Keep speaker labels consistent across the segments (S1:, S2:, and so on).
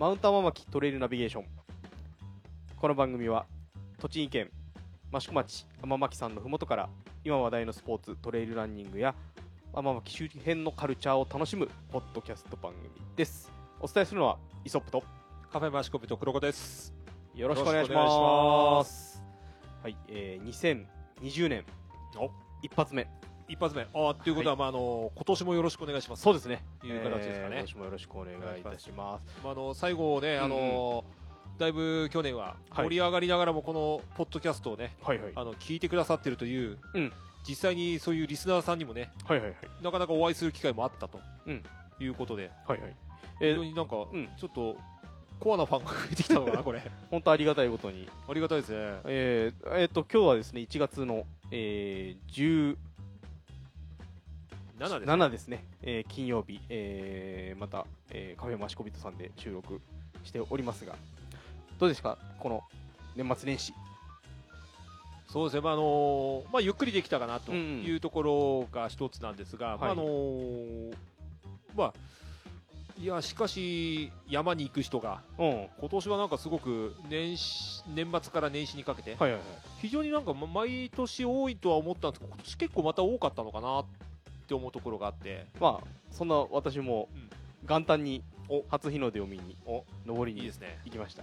S1: マウンターママキトレイルナビゲーション。この番組は栃木県益子町天巻さんのふもとから今話題のスポーツトレイルランニングや天巻周辺のカルチャーを楽しむポッドキャスト番組です。お伝えするのはイソップと
S2: カフェマシコピと黒子です。
S1: よろしくお願いします。はい、えー、2020年
S2: お。
S1: 一発目
S2: 一発目。あということは、まあ、あの、今年もよろしくお願いします。
S1: そうですね。
S2: という形ですかね。
S1: えー今年もよろしくお願いいたします。
S2: まあ、あの、最後ね、あの、だいぶ去年は
S1: はい。
S2: 盛り上がりながらも、このポッドキャストをね、
S1: はいはい。
S2: あの、聞いてくださってるという、
S1: うん。
S2: 実際にそういうリスナーさんにもね、
S1: はいはいはい。
S2: なかなかお会いする機会もあったと、
S1: うん。
S2: いうことで、
S1: はいはい。
S2: 非
S1: えー
S2: 常になんか、
S1: うん。
S2: ちょっと、コアなファンが増えてきたのかな、これ。
S1: 本当ありがたいことに。
S2: ありがたいですね。
S1: えーえーと今日はですね1月の、えー、
S2: 7です。
S1: 17ですね、えー金曜日、えーまた、えーカフェマシコビットさんで収録しておりますがどうですか？この年末年始。
S2: そうですね、まああのまあ、ゆっくりできたかなというところが一つなんですが、まああのまあ、いやしかし、山に行く人が、
S1: うん。はい
S2: 今年はなんかすごく年始年末から年始にかけて、
S1: はいはい
S2: 非常になんかま毎年多いとは思ったんですけど、今年結構また多かったのかなって思うところがあって、
S1: まあそんな私も
S2: うん。
S1: 元旦に
S2: お。
S1: 初日の出を見に
S2: お。
S1: 登りに。行きました。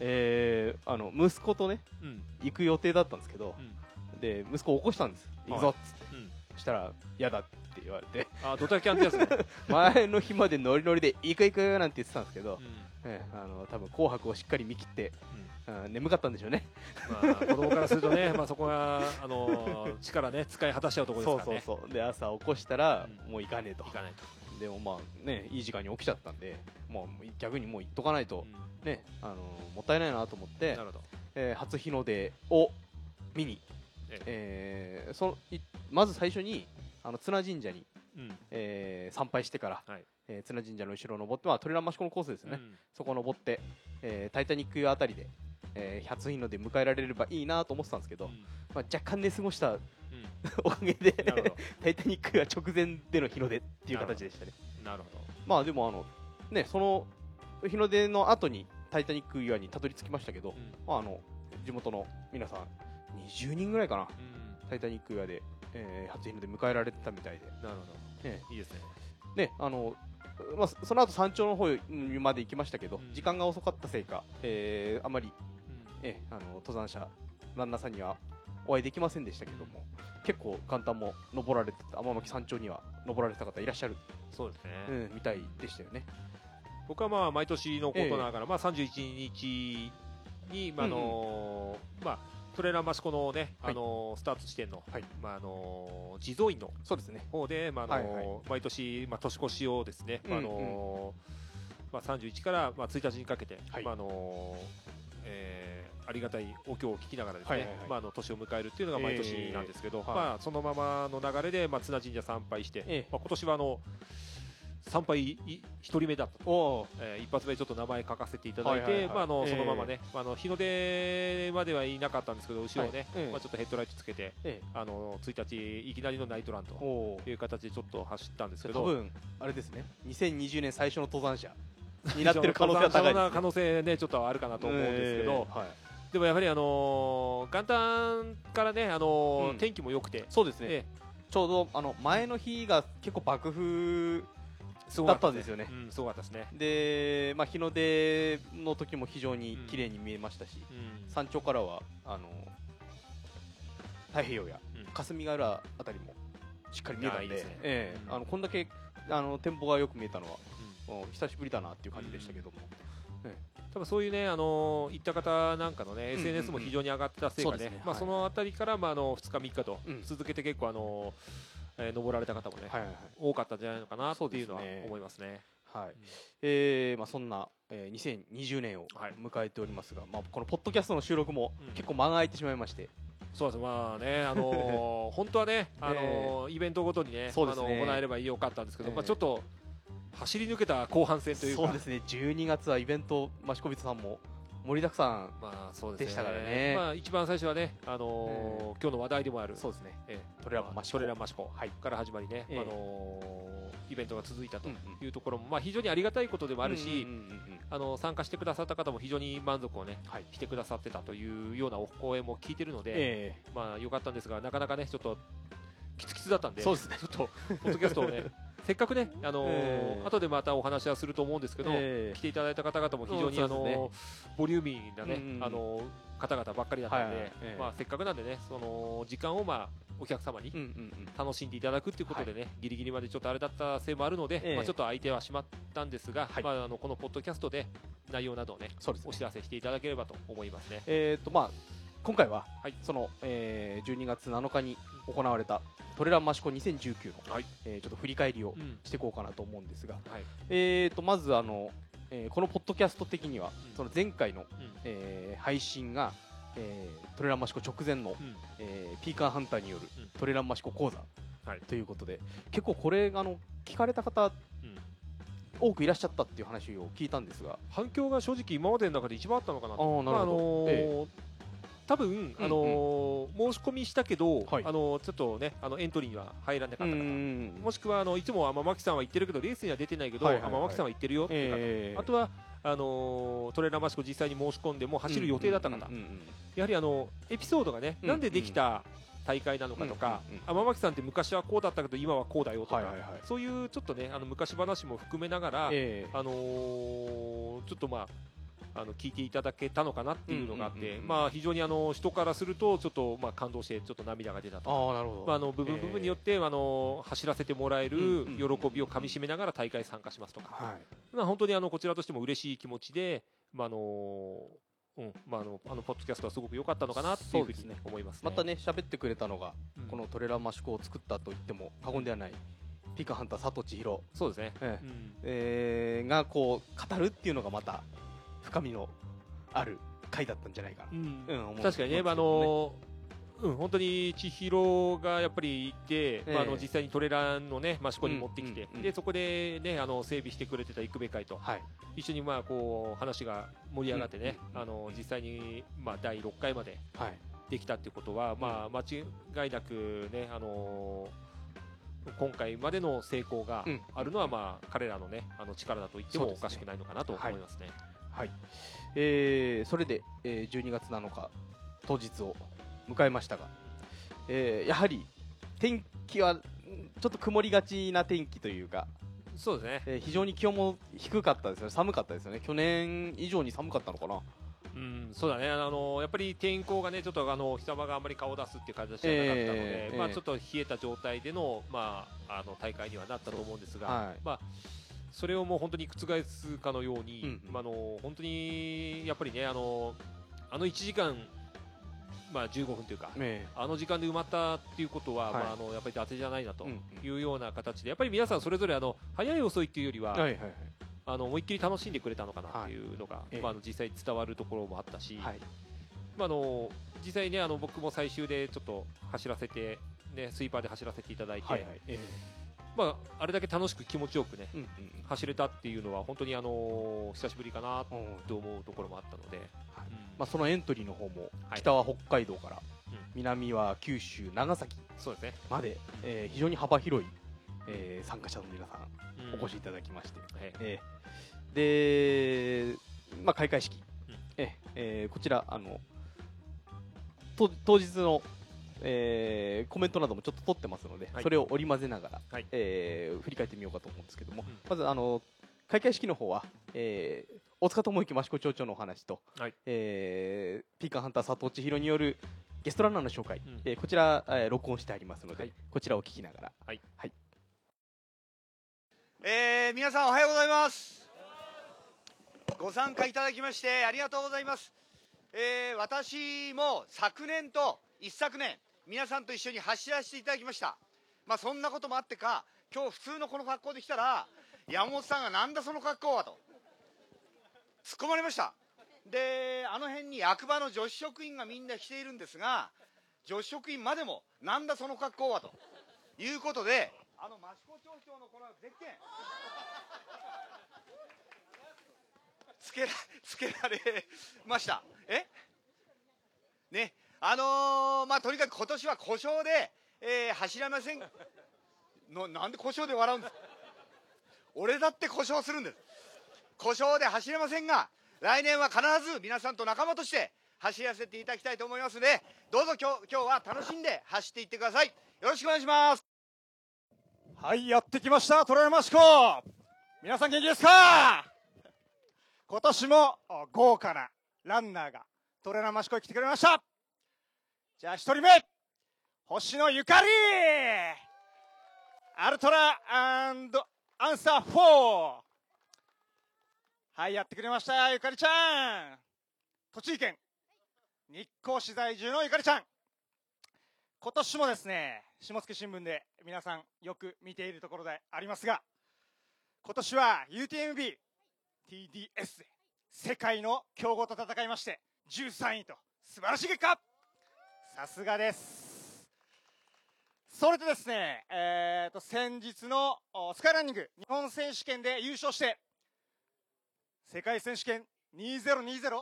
S1: えーあの息子とね
S2: うん。
S1: 行く予定だったんですけど
S2: うん。
S1: で息子を起こしたんです。行くぞっつって、
S2: うん。
S1: そしたら嫌だって言われて。
S2: あドタキャンってやつね。
S1: 前の日までノリノリで行く行くなんて言ってたんですけど、
S2: うん。
S1: ええあの多分紅白をしっかり見切って、
S2: うん
S1: うん眠かったんでしょうね
S2: まあ、子供からするとね、まあ、そこはあの力ね使い果たしちゃうところですからね。
S1: そうそうそうで朝起こしたら、
S2: うん
S1: もう行かねえと
S2: 行かないと。
S1: でもまあねいい時間に起きちゃったんでもう逆にもう行っとかないと、
S2: うん
S1: ねあのもったいないなと思って
S2: な、るほど。
S1: えー初日の出を見に、
S2: え
S1: えーそのいまず最初にあの綱神社に、
S2: うん。
S1: えー参拝してから、
S2: はい
S1: えー綱神社の後ろを登って、まあ、トレランマシコのコースですよね、
S2: うん
S1: そこを登って、えータイタニックあたりで、えー初日の出迎えられればいいなと思ってたんですけど、まあ、若干寝過ごした
S2: うん
S1: おかげで タイタニックが直前での日の出っていう形でしたね
S2: ど。なるほど。
S1: まあでもあのねその日の出の後にタイタニック岩にたどり着きましたけど、
S2: うん
S1: まあ、あの地元の皆さん20人ぐらいかな
S2: う
S1: タイタニック岩で、えー初日の出迎えられてたみたいで、
S2: ん。なるほ
S1: ね
S2: ど。いいですね。
S1: ねあのまあ、その後山頂の方まで行きましたけど、
S2: うん
S1: 時間が遅かったせいか、えーあまり、
S2: うん
S1: えーあの登山者ランナーさんにはお会いできませんでしたけども、結構簡単も登られてた天巻山頂には登られてた方いらっしゃる、
S2: そうですね。
S1: うん、みたいでしたよね。
S2: 僕はまあ毎年のことながら、まあ31日に、まああのまあトレーラーマシコのね、
S1: はい。
S2: あのスタート地点の、
S1: はい。
S2: まああの地蔵院の
S1: そうですね。
S2: 方で、まああの毎年、まあ、年越しをですね、まああのまあ、31から、まあ、1日にかけて、
S1: はい。
S2: まああのえーありがたいお経を聞きながらですね、まあ、あの年を迎えるっていうのが毎年なんですけど、まあ、そのままの流れで、まあ、綱神社参拝して、
S1: ええ。
S2: まあ、今年はあの参拝い一人目だったと。えー一発目ちょっと名前書かせていただいて、まああの
S1: ええ。
S2: そのままね、まああの日の出まではいなかったんですけど後ろをね、まあちょっとヘッドライトつけて、
S1: え
S2: あの1日いきなりのナイトランという形でちょっと走ったんですけど、
S1: 多分あれですね。2020年最初の登山者 になってる可能性は高い
S2: 可能性ね。ちょっとあるかなと思うんですけど、でもやはりあのー元旦からねあの天気も良くて、
S1: そうですね、
S2: え。
S1: ちょうどあの前の日が結構爆風だ
S2: か
S1: ったんですよね。
S2: うん、すごかったですね。
S1: で、まあ、日の出の時も非常に綺麗に見えましたし、
S2: うん。
S1: 山頂からはあの太平洋や
S2: うん。
S1: 霞ヶ浦あたりもしっかり見えたんでええあのこんだけあの展望がよく見えたのは久しぶりだなっていう感じでしたけども、
S2: 多分そういうね、あのー行った方なんかのね、
S1: うん。うんうん
S2: SNS も非常に上がってたせいかね、まあ、
S1: そ
S2: のあたりから、まあ、あの2日、3日と
S1: うん。
S2: 続けて結構、あのーえー登られた方もね、
S1: はいはいはい。
S2: 多かったんじゃないのかな
S1: そう
S2: っていうのは思いますね。
S1: はい。
S2: ん。
S1: えーまあ、そんな、えー2020年を
S2: はい。
S1: 迎えておりますが、まあ、このポッドキャストの収録も
S2: うん。
S1: 結構間が空いてしまいまして、
S2: そうですまあね、あのー 本当はね、あのーイベントごとにね、
S1: ね。
S2: あの行えればよかったんですけど、
S1: ええ。
S2: まあ、ちょっと走り抜けた後半戦というか、
S1: そうですね。12月はイベント益子人さんも盛りだくさん
S2: まあそうで
S1: したからね。
S2: まあ、一番最初はね、あのー今日の話題でもある、
S1: そうですね。
S2: ええ
S1: トレランマシコ。
S2: トレランマシコ
S1: はい。
S2: から始まりね、
S1: ええ。
S2: あのーイベントが続いたというところも、まあ、非常にありがたいことでもあるし、あの参加してくださった方も非常に満足をね、
S1: はい。
S2: してくださってたというようなお声も聞いてるので、
S1: え
S2: まあ良かったんですがなかなかねちょっときつきつだったんで
S1: そうですね。
S2: ちょっとポッドキャストをね せっかくねあのー
S1: ええ。
S2: 後でまたお話はすると思うんですけど、
S1: え
S2: 来ていただいた方々も非常に、
S1: うん
S2: あの
S1: そう
S2: ボリューミーなね、
S1: うんうん
S2: あの方々ばっかりだったので、
S1: はいはい。ええ。
S2: まあ、せっかくなんでねその時間を、まあ、お客様に楽しんでいただくっていうことでね、ギリギリまでちょっとあれだったせいもあるので、
S1: ええ。
S2: まあ、ちょっと相手はしまったんですが、
S1: はい。
S2: まあ、あのこのポッドキャストで内容などをね
S1: ね。
S2: お知らせしていただければと思いますね。
S1: えーとまあ、今回は、
S2: はい。
S1: その、えー12月7日に行われたトレランマシコ2019の、
S2: はい。
S1: えーちょっと振り返りを
S2: うん。
S1: していこうかなと思うんですが、
S2: はい。
S1: えー、とまずあの、えーこのポッドキャスト的には、
S2: うん。
S1: その前回の、
S2: うん。
S1: えー配信が、えートレランマシコ直前の、
S2: うん。
S1: えーピーカーハンターによる
S2: うん。
S1: トレランマシコ講座、
S2: はい。
S1: ということで結構これあの聞かれた方
S2: うん。
S1: 多くいらっしゃったっていう話を聞いたんですが
S2: 反響が正直今までの中で一番あったのかなと。
S1: あーなるほど。
S2: まああのー
S1: え
S2: 多分、あのー申し込みしたけど、
S1: はい。
S2: あのーちょっとねあのエントリーには入らなかった方、
S1: ん
S2: もしくはあのいつも天巻さんは言ってるけどレースには出てないけど、天巻さんは言ってるよっていう方、
S1: えー
S2: あとはあのートレーラーマシコ実際に申し込んでもう走る予定だった方、やはりあのエピソードがね、
S1: うん
S2: なんでできた大会なのかとか、天巻さんって昔はこうだったけど今はこうだよとか、そういうちょっとねあの昔話も含めながら、
S1: えー
S2: あのーちょっとまああの聞いていただけたのかなっていうのがあって、まあ非常にあの人からするとちょっとまあ感動してちょっと涙が出たと。
S1: ああなるほど、
S2: まあ、あの部分部分によって、あの走らせてもらえる喜びをかみしめながら大会参加しますとか、
S1: はい。
S2: まあ、本当にあのこちらとしても嬉しい気持ちで、まああのうんまあ、あのあのポッドキャストはすごく良かったのかなっていうふうに
S1: そうですね。
S2: 思います、ね、
S1: またね喋ってくれたのが、
S2: うん。
S1: このトレランマシコを作ったと言っても過言ではないピカハンター佐藤千尋、
S2: そうですね、
S1: ええ
S2: うん
S1: えー。がこう語るっていうのがまた深みのある回だったんじゃないかな、
S2: うん。
S1: うん
S2: 確かにね、まああのうん、本当に千尋がやっぱりいて、
S1: ええ。
S2: まあ、あの実際にトレランのね、益子に持ってきて、
S1: うんうん。うん
S2: でそこでね、あの整備してくれてた育部会と
S1: はい。
S2: 一緒にまあこう話が盛り上がってね、
S1: うん
S2: あの実際にまあ第6回まで
S1: はい。
S2: できたっていうことは、まあ間違いなくね、あの今回までの成功が
S1: うん。
S2: あるのは、まあ彼らのね、あの力だと言ってもおかしくないのかなと思いますね。
S1: はいえーそれで、えー12月7日当日を迎えましたが、えーやはり天気はんちょっと曇りがちな天気というか、
S2: そうですね。
S1: えー非常に気温も低かったですよね。寒かったですよね。去年以上に寒かったのかな。
S2: うん、そうだね、あのやっぱり天候がね、ちょっとあの日様があんまり顔を出すっていう形じゃなかったので、
S1: ええええ
S2: まあちょっと冷えた状態でのまああの大会にはなったと思うんですが、
S1: はい。
S2: まあそれをもう本当に覆すかのように、
S1: うんうん。
S2: まああの本当にやっぱりね、あのあの1時間まあ15分というか。
S1: え
S2: あの時間で埋まったっていうことは、
S1: はい。
S2: まあ、あのやっぱり伊達じゃないなと
S1: うんうん。
S2: いうような形で、やっぱり皆さんそれぞれあの早い遅いっていうよりは、
S1: はいはいはい。
S2: あの思いっきり楽しんでくれたのかなっていうのが、
S1: ええ。
S2: まあ、あの実際伝わるところもあったし、
S1: はい。
S2: まあ、あの実際ねあの僕も最終でちょっと走らせて、ね、スイーパーで走らせていただいて、
S1: はいはい。え
S2: まあ、あれだけ楽しく気持ちよくね
S1: ーうん
S2: 走れたっていうのは本当にあの久しぶりかな
S1: うんうん
S2: と思うところもあったので、
S1: はい。
S2: うん。
S1: まあ、そのエントリーの方も
S2: はい。
S1: 北は北海道から、
S2: うん。
S1: 南は九州長崎
S2: そうですね、
S1: まで、えー非常に幅広い、えー参加者の皆さん
S2: うん。
S1: お越しいただきまして、
S2: はい。
S1: えーで、まあ、開会式、
S2: うん。
S1: ええーこちらあのと当日の、えーコメントなどもちょっと取ってますので、
S2: はい。
S1: それを織り交ぜながら、
S2: はい。
S1: えー振り返ってみようかと思うんですけども、
S2: うん。
S1: まずあの開会式の方は、えー大塚智之益子町長のお話と、
S2: はい。
S1: えーピーカーハンター佐藤千尋によるゲストランナーの紹介、
S2: うん。
S1: えーこちら、えー録音してありますので、
S2: はい。
S1: こちらを聞きながら、
S3: えー皆さんおはようございます。ご参加いただきましてありがとうございます、えー私も昨年と一昨年皆さんと一緒に走らせていただきました。まあそんなこともあってか今日普通のこの格好で来たら山本さんがなんだその格好はと突っ込まれました。であの辺に役場の女子職員がみんな来ているんですが女子職員までもなんだその格好はということであの益子町長のこのゼッケンつけらつけられました。え？ね？あのーまあとにかく今年は故障で、えー走れません。のなんで故障で笑うんですか？俺だって故障するんです。故障で走れませんが来年は必ず皆さんと仲間として走らせていただきたいと思いますのでどうぞ今日今日は楽しんで走っていってください。よろしくお願いします。
S4: はい、やってきました、トラヤマシコ。皆さん元気ですか？今年も豪華なランナーがトレーナーマシコに来てくれました。じゃあ一人目、星野ゆかりアルトラアンサー4。はい、やってくれました、ゆかりちゃん。栃木県、日光市在住のゆかりちゃん。今年もですね、下野新聞で皆さんよく見ているところでありますが、今年は UTMB、TDS で世界の強豪と戦いまして、13位と素晴らしい結果さすがです。それでですね、えーと、先日のスカイランニング日本選手権で優勝して、世界選手権2020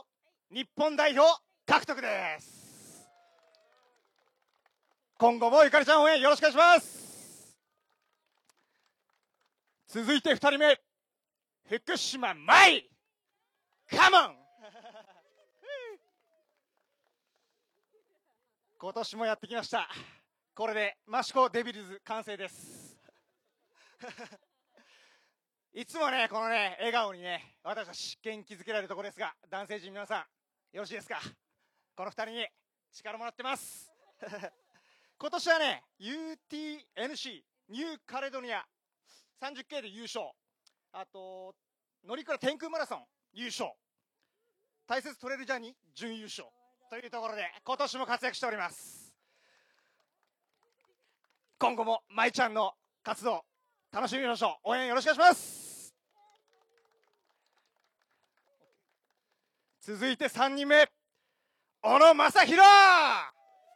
S4: 日本代表獲得です。今後もゆかりちゃん応援よろしくお願いします続いて2人目福島舞カモン今年もやってきました。これで益子デビルズ完成です。いつもねこのね笑顔にね私たち元気づけられるところですが男性陣皆さんよろしいですか？この2人に力もらってます。今年はね UTNC ニューカレドニア 30K で優勝。あと乗鞍天空マラソン優勝。大切トレイルジャーニー準優勝。というところで今年も活躍しております。今後も舞ちゃんの活動楽しみましょう。応援よろしくお願いします。続いて3人目。小野正弘。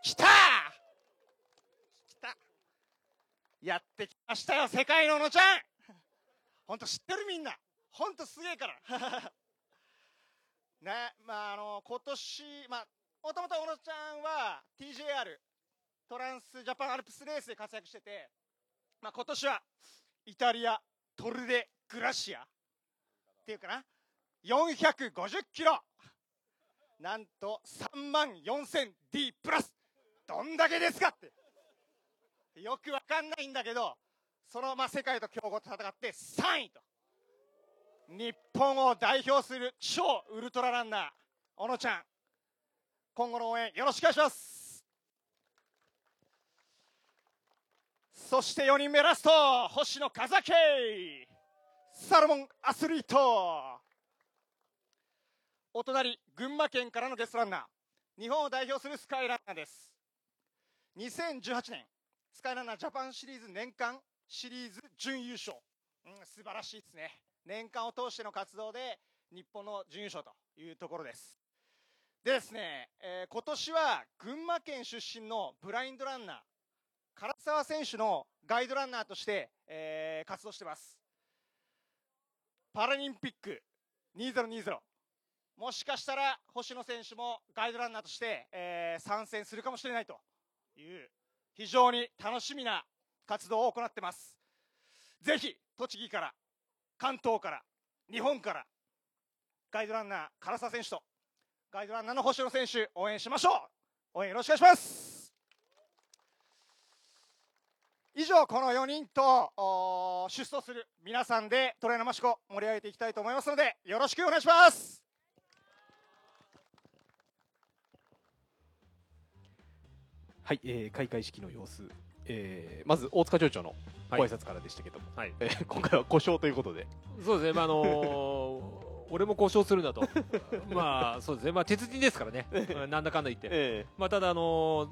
S4: 来た。来た。やってきましたよ。世界の小野ちゃん。本当知ってるみんな。本当すげえから。ねまああの今年まあもともと小野ちゃんは TJR トランスジャパンアルプスレースで活躍してて、まあ、今年はイタリアトルデグラシアっていうかな450キロ。なんと3万 4000D プラス。どんだけですかって。よくわかんないんだけどそのまあ世界と強豪と戦って3位と。日本を代表する超ウルトラランナー小野ちゃん。今後の応援よろしくお願いします。そして4人目ラスト星野風景サロモンアスリートお隣群馬県からのゲストランナー日本を代表するスカイランナーです。2018年スカイランナージャパンシリーズ年間シリーズ準優勝、うん、素晴らしいですね。年間を通しての活動で日本の準優勝というところです。でですね、えー今年は群馬県出身のブラインドランナー唐沢選手のガイドランナーとして、えー活動してます。パラリンピック2020もしかしたら星野選手もガイドランナーとして、えー参戦するかもしれないという非常に楽しみな活動を行ってます。ぜひ栃木から関東から日本からガイドランナー唐沢選手とガイドランナーの星野選手応援しましょう。応援よろしくお願いします。以上この4人と出走する皆さんでトレーナーマシコ盛り上げていきたいと思いますのでよろしくお願いします。
S1: はい、えー開会式の様子、えーまず大塚町長のご挨拶からでしたけども、
S2: はい。
S1: えー今回は故障ということで、
S2: そうですね、まああのー俺も交渉するんだと、まあそうですね、まあ、鉄人ですからね、うんなんだかんだ言って、
S1: え
S2: まあ、ただ、あのー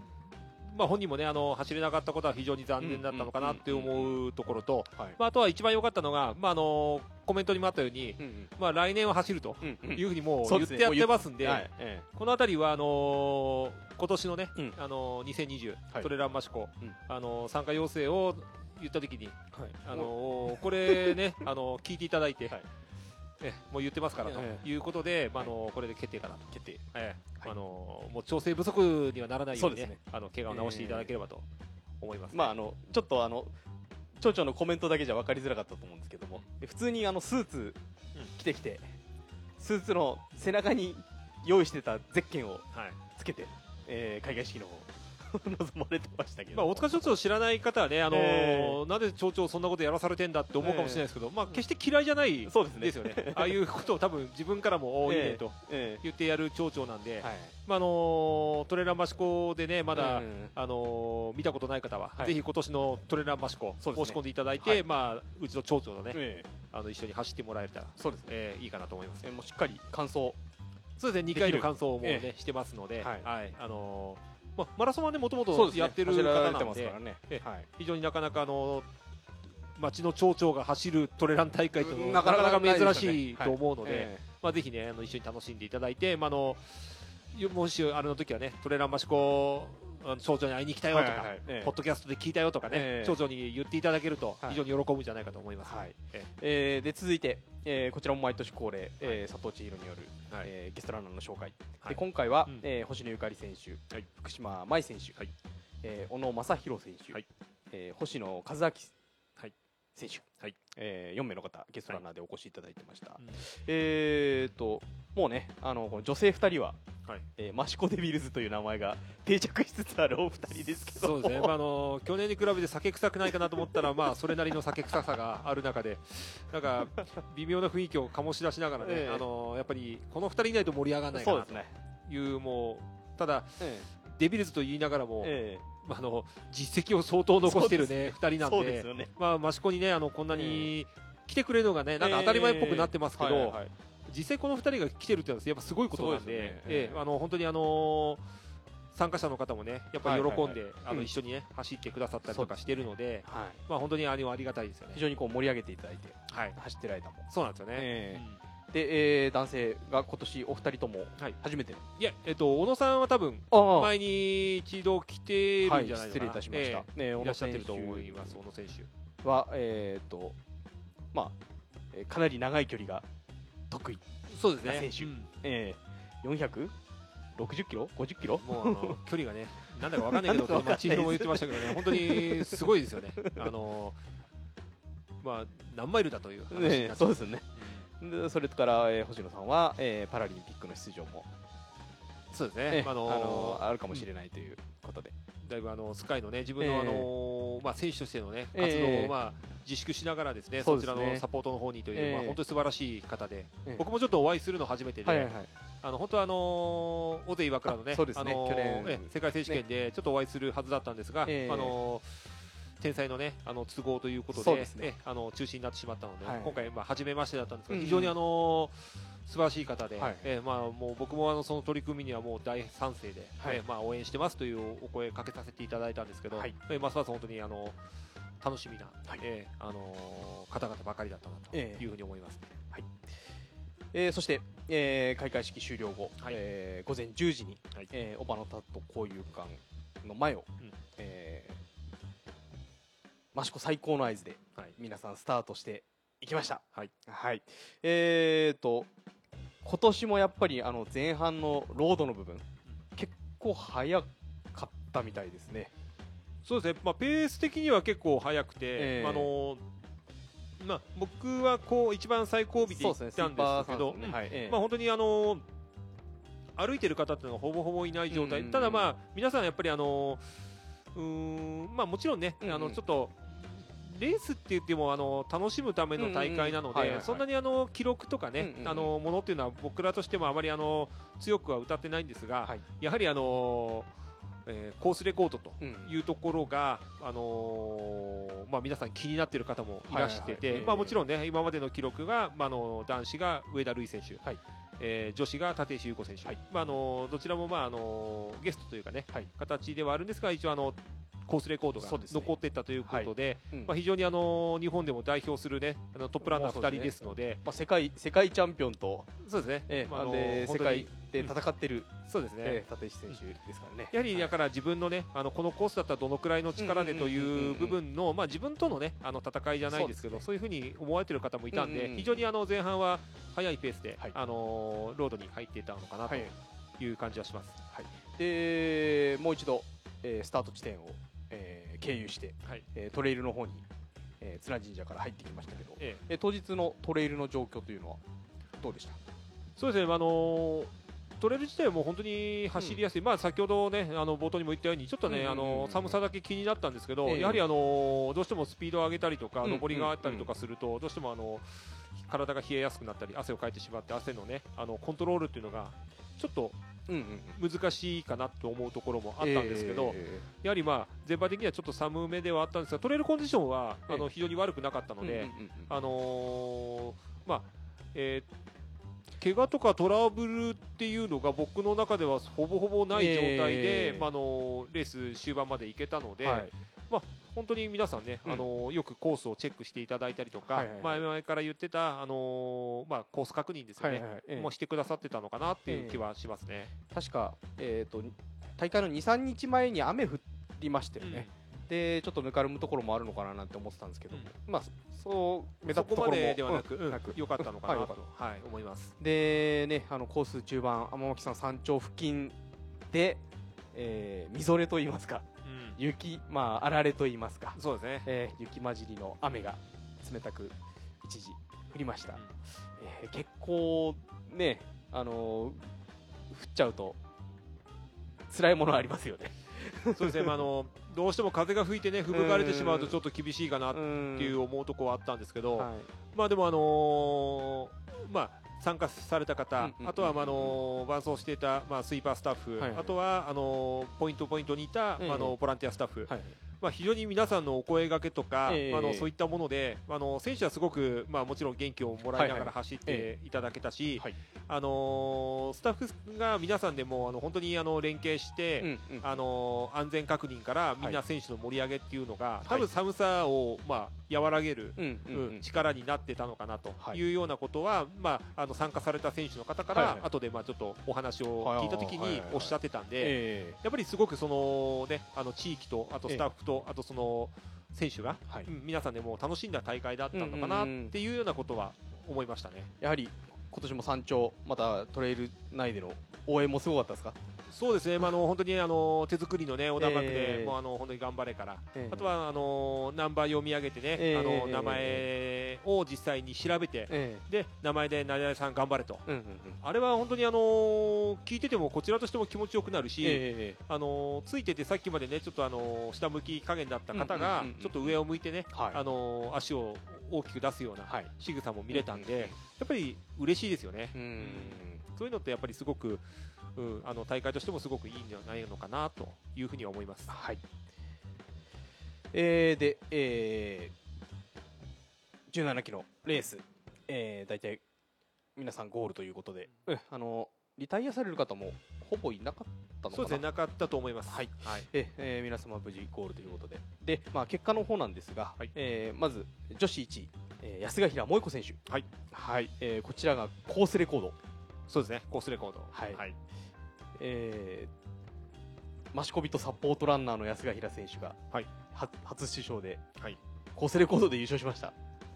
S2: まあ、本人もね、あの走れなかったことは非常に残念だったのかなって思うところと、まあ、あとは一番良かったのが、まああのーコメントにもあったように、
S1: うんうん。
S2: まあ、来年は走るというふうにもう言ってやってますんで、
S1: はいえ
S2: このあたりはあのー今年のね、
S1: うん。
S2: あのー2020、
S1: はい。
S2: トレランマシコ、
S1: うん。
S2: あのー参加要請を言ったときに、
S1: ーはい。
S2: あのーこれね、あのー聞いていただいて、
S1: はい
S2: えもう言ってますからと
S1: え
S2: いうことで、まああのーこれで決定かなと、
S1: 決定。
S2: えあのーもう調整不足にはならないようにねあの怪我を直していただければと思います、ね。
S1: まああのちょっとあの町長のコメントだけじゃ分かりづらかったと思うんですけども普通にあのスーツ着てきてスーツの背中に用意してたゼッケンを
S2: はい。
S1: つけて、えー開会式の方臨まれてましたけど、
S2: まあ、大塚町長を知らない方はね、あのー
S1: え
S2: なんで町長そんなことやらされてんだって思うかもしれないですけど、まあ、決して嫌いじゃない
S1: そうです
S2: よね、ああいうことを多分自分からも多いね
S1: ええ。
S2: と
S1: え
S2: 言ってやる町長なんで、
S1: ーはい。
S2: まああのートレーラー益子でね、まだ、
S1: うん
S2: あのー見たことない方は、
S1: はい。
S2: ぜひ今年のトレーラー益子、
S1: ね。
S2: 申し込んでいただいて、
S1: はい。
S2: まあ、うちの町長とね、
S1: え
S2: あの一緒に走ってもらえたら、
S1: そうですね、
S2: えーいいかなと思います。
S1: えーもうしっかり感想
S2: そうですね、2回の感想をもうね、
S1: え
S2: してますので、
S1: は
S2: はいい、あのーまあ、マラソンはね、もともとやってる方なんで、
S1: ね、
S2: え
S1: はい、
S2: 非常になかなかあの町の町長が走るトレラン大会というのはな
S1: なかなか
S2: 珍しいと思うので、
S1: え
S2: まあ、ぜひねあの一緒に楽しんでいただいて、まあ、あのよもしあれの時はねトレラン益子あの町長に会いに来たよとか、
S1: はいはい
S2: ポッドキャストで聞いたよとかね、
S1: ええ。
S2: 町長に言っていただけると
S1: はい。
S2: 非常に喜ぶんじゃないかと思います、
S1: はい。
S2: え
S1: え。ーで続いて、えーこちらも毎年恒例、えー佐藤千尋による、
S2: はい。
S1: えーゲストランナーの紹介、
S2: はい。
S1: で今回は、
S2: うん。
S1: えー星野ゆかり選手、
S2: はい。
S1: 福島舞選手、
S2: はい。
S1: えー小野正弘選手、
S2: はい。
S1: えー星野和明
S2: はい。
S1: 選手、
S2: はい
S1: え4名の方ゲストランナーでお越しいただいてました、
S2: うん
S1: えーともうねあのこの女性2人は、
S2: はい。
S1: えーマシコ・デビルズという名前が定着しつつあるお二人ですけど。
S2: そうですね、まあ、あの去年に比べて酒臭くないかなと思ったら、まあ、それなりの酒臭さがある中で、なんか微妙な雰囲気を醸し出しながらね、
S1: ええ。
S2: あのやっぱりこの2人いないと盛り上がらないかなと
S1: そうね、
S2: いう、もうただ、
S1: え
S2: デビルズと言いながらも、
S1: え
S2: まあ、あの実績を相当残してるね、2人なん
S1: で。
S2: まあ、益子にね、あのこんなに来てくれるのがね、なんか当たり前っぽくなってますけど、実際この2人が来てるっていうのはやっぱすごいことなんで、ええあの本当にあの参加者の方もね、やっぱり喜んで、一緒にね走ってくださったりとかしてるので、
S1: はい。
S2: まあ本当にありがたいですよね。
S1: 非。常にこう盛り上げていただいて
S2: はい、
S1: 走ってる間も。
S2: そうなんですよね。
S1: で、えー男性が今年お二人とも
S2: はい。
S1: 初めての、
S2: いや、えっと小野さんは多分
S1: あ
S2: 前に一度来てるんじゃないのかな。
S1: 失礼いたしました、
S2: え
S1: ね
S2: えいらっしゃってると思います、小野選手。
S1: はえっ、とまあ、えーかなり長い距離が得意、
S2: そうです
S1: ね。選手。
S2: うん。
S1: えー、460キロ？50キロ？
S2: もうあの 距離がね、なんだかわかんないけど、
S1: なんだかわかんない。
S2: 今千尋も言ってましたけどね、本当にすごいですよね。あのまあ何マイルだという話に
S1: ね
S2: なっちゃう。
S1: そうですよね。でそれから、えー星野さんは、えーパラリンピックの出場も、
S2: そうです
S1: ね。
S2: ね。あ
S1: あの
S2: の
S1: あるかもしれないということで、
S2: だいぶあのスカイのね自分の、
S1: ええ。
S2: あのまあ選手としてのね
S1: ええ。
S2: 活動をまあ自粛しながらですね、そ
S1: そ
S2: ちらのサポートの方にという、
S1: ええ。
S2: まあ本当に素晴らしい方で、
S1: ええ。
S2: 僕もちょっとお会いするの初めてで、
S1: はいはいはい。
S2: あの本当はあの大手岩倉のね、
S1: あね。
S2: あの
S1: 去年。
S2: ええ世界選手権でちょっとお会いするはずだったんですが、
S1: ええ。
S2: あの天才のねあの都合ということで
S1: ね。
S2: ええあの中止になってしまったので、
S1: はい。
S2: 今回まあ初めましてだったんですが、非常にあの素晴らしい方で、
S1: はい。
S2: ええまあもう僕もあのその取り組みにはもう大賛成で、
S1: はい。
S2: ええまあ応援してますというお声かけさせていただいたんですけど、
S1: はい。
S2: ええますます本当にあの楽しみな、
S1: はい。
S2: ええあの方々ばかりだったなと
S1: ええ。
S2: いうふうに思います。
S1: えーそして、えー開会式終了後、
S2: はい。
S1: えー午前10時に、
S2: はい。
S1: えー、小花タット交友館の前を、
S2: うん。
S1: えー益子最高の合図で
S2: はい。
S1: 皆さんスタートしていきました。
S2: はい。
S1: はい。えーと、今年もやっぱりあの前半のロードの部分、結構早かったみたいですね。
S2: そうですね、まあ、ペース的には結構速くて、
S1: ええ。
S2: あのまあ、僕はこう一番最後尾で行ったんですけど、まあ、本当にあの歩いてる方っていうのはほぼほぼいない状態、ただ、まあ、皆さんやっぱりあのうーん、まあ、もちろんね、あのちょっとレースって言ってもあの楽しむための大会なので、そんなにあの記録とかね、
S1: うんうんうん。
S2: あのものっていうのは僕らとしてもあまりあの強くは歌ってないんですが、
S1: はい。
S2: やはりあの、えーコースレコードと
S1: うん。
S2: いうところが、あのーまあ、皆さん気になっている方もいらしてて、
S1: はいはいはい。
S2: まあ、もちろんね今までの記録が、まあ、あの男子が上田瑠衣選手、
S1: はい。
S2: えー女子が立石優子選手、
S1: はい。
S2: まあ、あのどちらも、まああのゲストというかね、
S1: はい。
S2: 形ではあるんですが一応あのコースレコードが残っていったということで
S1: うん。
S2: まあ、非常にあの日本でも代表する、ね、あのトップランナー2
S1: もうそうですね。
S2: 人ですので。
S1: まあ、世界世界チャンピオンと、
S2: そうですね、
S1: えー
S2: まああの
S1: で世界で戦ってる、
S2: そうですね、
S1: えー立石選手ですからね。
S2: やはりだから自分のね、あのこのコースだったらどのくらいの力でと
S1: うんうんうんうんうん。
S2: いう部分の、まあ自分とのね、あの戦いじゃないですけど、
S1: そ
S2: そういうふうに思われてる方もいたんで、
S1: うんうんうん
S2: 非常にあの前半は速いペースで、
S1: はい。
S2: あのロードに入っていたのかなと
S1: はい。
S2: いう感じはします。
S1: でもう一度、えースタート地点を、えー経由して、
S2: はい。
S1: えートレイルの方に、えー綱神社から入ってきましたけど、
S2: え
S1: え。ー当日のトレイルの状況というのは、どうでした？
S2: そうですね、あのートレイル自体も本当に走りやすい、まあ先ほどね、あの冒頭にも言ったように、ちょっとね、
S1: うん。うんうん。
S2: あの寒さだけ気になったんですけど、
S1: ええ。
S2: やはりあのーどうしてもスピードを上げたりとか、
S1: うん。
S2: 上りがあったりとかすると、どうしてもあの体が冷えやすくなったり、汗をかいてしまって、汗のね、あのコントロールっていうのが、ちょっと
S1: うんうん
S2: 難しいかなと思うところもあったんですけど、
S1: え
S2: やはりまあ全般的にはちょっと寒めではあったんですが、トレイルコンディションはあ
S1: ええ
S2: の非常に悪くなかったので、
S1: ーうんうんうん。
S2: あのーまあ、えー怪我とかトラブルっていうのが僕の中ではほぼほぼない状態で、
S1: ええ。
S2: まあ、あのレース終盤まで行けたので、
S1: はい
S2: 本当に皆さんね、
S1: うん。
S2: あのよくコースをチェックしていただいたりとか、
S1: はいはいはい。
S2: 前々から言ってた、あのまあ、コース確認ですよね、
S1: はいはいええ。
S2: もうしてくださってたのかなっていう気はしますね。
S1: 確か、えー、と大会の23日前に雨降りましたよね、でちょっとぬかるむところもあるのかななんて思ってたんですけど、まあそう目立
S2: そこま
S1: ったところも
S2: でではなく、うん
S1: うん
S2: かったのかな
S1: はい
S2: と、
S1: 良
S2: はい思います。
S1: でねあのコース中盤天巻さん山頂付近で、えーみぞれと言いますか。
S2: うん
S1: 雪まああられと言いますか、
S2: そうですね。
S1: えー雪混じりの雨が冷たく一時降りました、えー結構ねあのー降っちゃうと辛いものありますよね。
S2: そうですね、まあ、あのどうしても風が吹いてね、吹雪かれてしまうとちょっと厳しいかなっ
S1: うん
S2: ていう思うところはあったんですけど、
S1: はい。
S2: まあでも、あのーまあ、参加された方、あとは、まああのー伴走していた、まあ、スイーパースタッフ、あとはあのーポイントポイントにいた、ああのボランティアスタッフ、
S1: はい
S2: まあ、非常に皆さんのお声掛けとか、
S1: ええ。
S2: まああのそういったもので、あの選手はすごく、まあ、もちろん元気をもらいなが
S1: はいはい。
S2: ら走っていただけたし、
S1: はい。
S2: あのースタッフが皆さんでもあの本当にあの連携して、
S1: うんうん。
S2: あのー安全確認からみん
S1: は
S2: ない選手の盛り上げっていうのが、
S1: い。
S2: 多分寒さを、まあ、和らげる、
S1: うんうん
S2: う
S1: うんん
S2: 力になってたのかなと
S1: はい。
S2: いうようなことは、まあ、あの参加された選手の方から、
S1: はいはい。
S2: 後でまあちょっとお話を聞いたとき
S1: はいはいはいはい。
S2: におっしゃってたんで、
S1: え。
S2: やっぱりすごくその、ね、あの地域と、あとスタッフと、あとその選手が、
S1: ーはい
S2: うん皆さんでもう楽しんだ大会だったのかなっていうようなことは思いましたね。
S1: やはり今年も山頂またトレイル内での応援もすごかったですか、
S2: そうですね、まあ、あの本当にあの手作りのね横断幕
S1: え
S2: で、
S1: え
S2: もうあの本当に頑張れから、
S1: ええ。
S2: あとはあのナンバー読み上げてね、
S1: ええ。
S2: あの名前を実際に調べて、
S1: え
S2: で名前で何々さん頑張れと、
S1: えうんうんうん。
S2: あれは本当にあのー聞いててもこちらとしても気持ちよくなるし、
S1: え
S2: あのーついててさっきまでねちょっとあのー下向き加減だった方がちょっと上を向いてね、
S1: はい。
S2: あのー足を大きく出すような
S1: はい。
S2: 仕草も見れたんで、
S1: うんうん。
S2: やっぱり嬉しいですよね。
S1: うん。
S2: そういうのってやっぱりすごく、うん、あの大会としてもすごくいいんじゃないのかなというふうには思います。
S1: はい。えー、で、えー、17キロレース、えー、大体皆さんゴールということで、うんあのリタイアされる方もほぼいなかったのかな？
S2: そうですね、なかったと思います。
S1: はい。
S2: はい。
S1: ええー皆様無事ゴールということで。で、まあ、結果の方なんですが、
S2: はい。
S1: えーまず女子1位、えー安ヶ平萌子選手、
S2: はい。
S1: はい。えーこちらがコースレコード、
S2: そうですね、コースレコード。
S1: はい。
S2: はい。
S1: えー、マシコビとサポートランナーの安ヶ平選手が、
S2: はい。
S1: は初出場で、
S2: はい。
S1: コースレコードで優勝しました。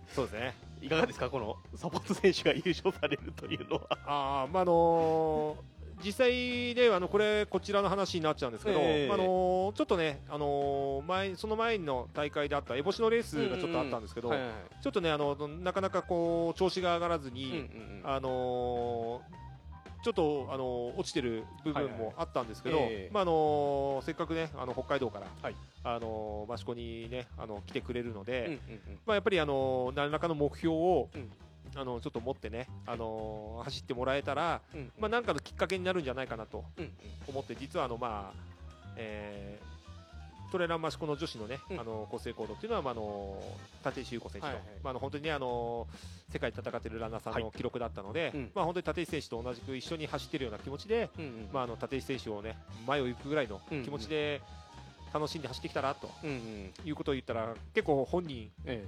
S2: そうですね。
S1: いかがですか？このサポート選手が優勝されるというのは。
S2: ああ、まあ、あのー実際で、あの、これ、こちらの話になっちゃうんですけど、
S1: ええ。
S2: あのーちょっとね、あのー前、その前の大会であった、烏帽子のレースがちょっとあったんですけど、ちょっとね、あの、なかなかこう、調子が上がらずに、
S1: うんうんうん。
S2: あのーちょっと、あのー落ちてる部分もあったんですけど、まああのーせっかくね、あの北海道から、
S1: はい。
S2: あのー益子にね、あの来てくれるので、まあ、やっぱり、あのー何らかの目標を、
S1: うん。
S2: あのちょっと持ってね、あのー走ってもらえたら、まあ、なんかのきっかけになるんじゃないかなと思って、実はあの、まあえートレーラー益子の女子のね、
S1: うん。
S2: あの構成コードっていうのは、まあ、あの立石優子選手の、
S1: はいはい。
S2: まあ、あの本当にね、あの世界で戦っているランナーさんの記録だったので、
S1: うん。
S2: まあ、本当に立石選手と同じく一緒に走っているような気持ちで、
S1: うんうん。
S2: まあ、あの立石選手をね前を行くぐらいの気持ちで楽しんで走ってきたらと
S1: うんうん。
S2: いうことを言ったら結構本人
S1: え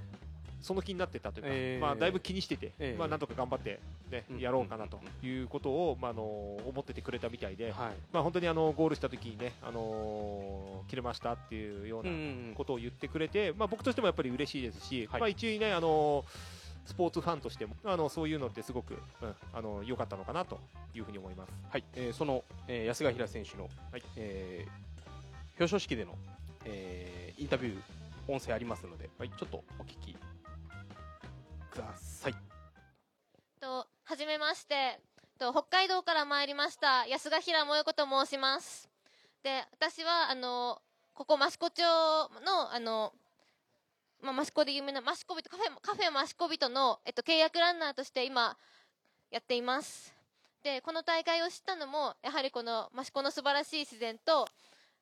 S2: その気になってたというか、
S1: えー。
S2: まあ、だいぶ気にしてて、
S1: えー。
S2: まあ、なんとか頑張って、ね
S1: うん。
S2: やろうかなということを、まあ、あの思っててくれたみたいで、
S1: えはい。
S2: まあ、本当にあのゴールした時にね、あの切れましたっていうようなんことを言ってくれて、まあ、僕としてもやっぱり嬉しいですし、
S1: はい。
S2: まあ、一応ね、あのスポーツファンとしてもあのそういうのってすごく良、うん、あの良かったのかなというふうに思います。
S1: はい、えーその、えー安ヶ平選手の、
S2: はい。
S1: えー表彰式での、えーインタビュー音声ありますので、
S2: はい。
S1: ちょっとお聞きください。
S5: とはじめまして。と北海道から参りました。安賀平萌子と申します。で私はあのここ益子町のあの、まあ、益子で有名な益子人カフェカフェ益子人の、えっと、契約ランナーとして今やっています。でこの大会を知ったのもやはりこの益子の素晴らしい自然と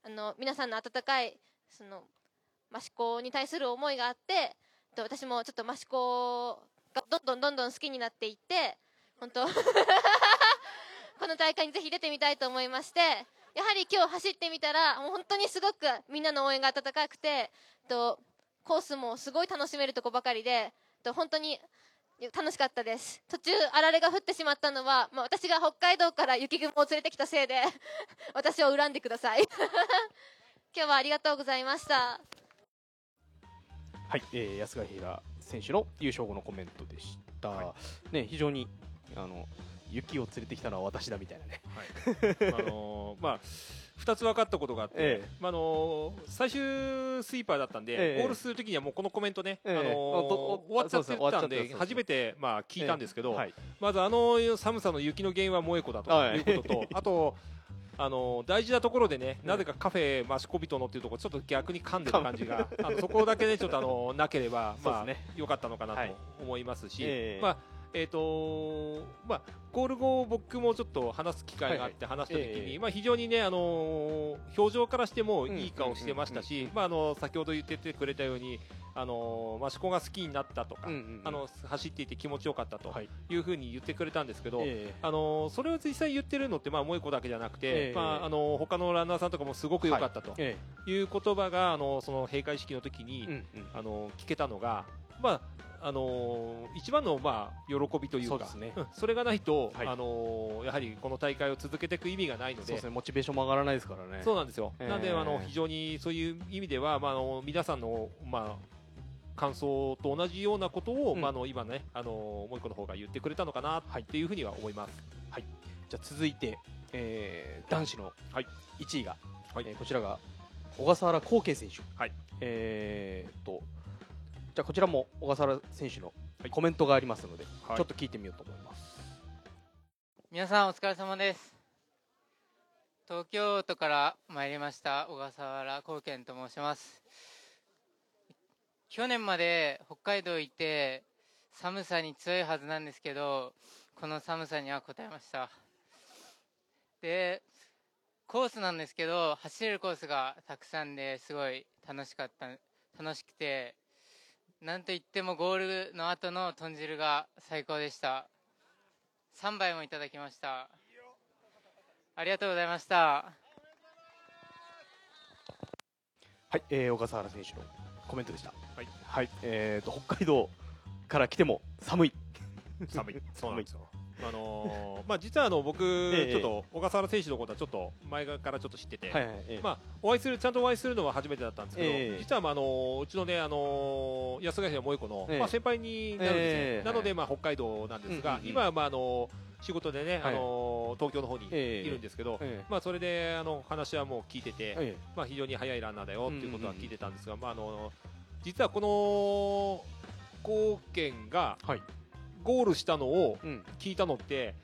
S5: あの皆さんの温かいその益子に対する思いがあってと私もちょっと益子がどんどんどんどん好きになっていって本当 この大会にぜひ出てみたいと思いましてやはり今日走ってみたらもう本当にすごくみんなの応援が温かくてとコースもすごい楽しめるとこばかりでと本当に楽しかったです。途中あられが降ってしまったのは、まあ、私が北海道から雪雲を連れてきたせいで 私を恨んでください。今日はありがとうございました。
S1: はい、えー、安賀平選手の優勝後のコメントでした、ね、非常にあの雪を連れてきたのは私だみたいなね、
S2: あのー まあ2つ分かったことがあって、
S1: ええ。
S2: まああのー最終スイーパーだったんで、
S1: ええ。
S2: ゴールするときにはもうこのコメントね、
S1: ええ。
S2: あのー終わっちゃってたんで初めてまあ聞いたんですけど、
S1: はい、
S2: まずあの寒さの雪の原因は萌子だと
S1: はい
S2: いうことと、あとあの大事なところでね、なぜかカフェマシコビトのっていうところちょっと逆に噛んでる感じが、あのそこだけねちょっとあのなければまあ
S1: ね。
S2: 良かったのかな
S1: はい
S2: と思いますし、
S1: ええ。
S2: まあえっ、とまあゴール後僕もちょっと話す機会があって話した時に、
S1: ええ。
S2: まあ非常にねあの表情からしてもいい顔してましたし先ほど言っててくれたようにあのが好きになったとか。
S1: うんうんうん。
S2: あの走っていて気持ちよかったと
S1: はい。
S2: いうふうに言ってくれたんですけど、
S1: え
S2: あのそれを実際言ってるのって、まあ、萌子だけじゃなくて、
S1: ええ。
S2: まあ、あの他のランナーさんとかもすごく良かったと
S1: ええ。
S2: いう言葉が、あのその閉会式の時に、
S1: えうんうん。
S2: あの聞けたのが、まああの一番の、まあ、喜びというか
S1: そうですね。
S2: んそれがないと、
S1: はい。
S2: あのやはりこの大会を続けていく意味がないので
S1: そうですねモチベーションも上がらないですからね。
S2: そうなんですよ、
S1: ええ。
S2: なんであの非常にそういう意味では、まあ、あの皆さんの、まあ、感想と同じようなことを、
S1: うん。
S2: まあ、あの今ね、あのもう一個の方が言ってくれたのかなっていうふうには思います。
S1: じゃあ続いて、えー男子の
S2: はい。
S1: 1位が、
S2: はい。
S1: えーこちらが小笠原康慶選手、
S2: はい。
S1: えーっとじゃあこちらも小笠原選手の
S2: はい。
S1: コメントがありますので、
S2: はい。
S1: ちょっと聞いてみようと思います。
S6: 皆さんお疲れ様です。東京都から参りました小笠原光健と申します。去年まで北海道行って寒さに強いはずなんですけどこの寒さには応えました。でコースなんですけど走れるコースがたくさんですごい楽しかった楽しくてなんといってもゴールの後の豚汁が最高でした3杯もいただきましたありがとうございました
S1: はい、えー小笠原選手のコメントでした。
S2: はい、
S1: はい、えーっと北海道から来ても寒い。
S2: 寒いそうなんですよ。あのーまあ実はあの僕、
S1: ええ。
S2: ちょっと小笠原選手のことはちょっと前からちょっと知ってて、
S1: はいはい、えー
S2: まあお会いするちゃんとお会いするのは初めてだったんですけど、
S1: ええ。
S2: 実はまああのーうちのねあのー安ヶ平萌子の、
S1: ええ。
S2: まあ先輩になるんですよ。
S1: ええ。
S2: なのでまあ北海道なんですが、今はまああのー仕事でね、
S1: はい
S2: あのー東京の方に
S1: ええ。
S2: いるんですけど、
S1: え
S2: まあそれであの話はもう聞いてて、まあ非常に速いランナーだよっていうことは聞いてたんですが、まああの実はこの貢献が
S1: はい
S2: ゴールしたのを聞いたのって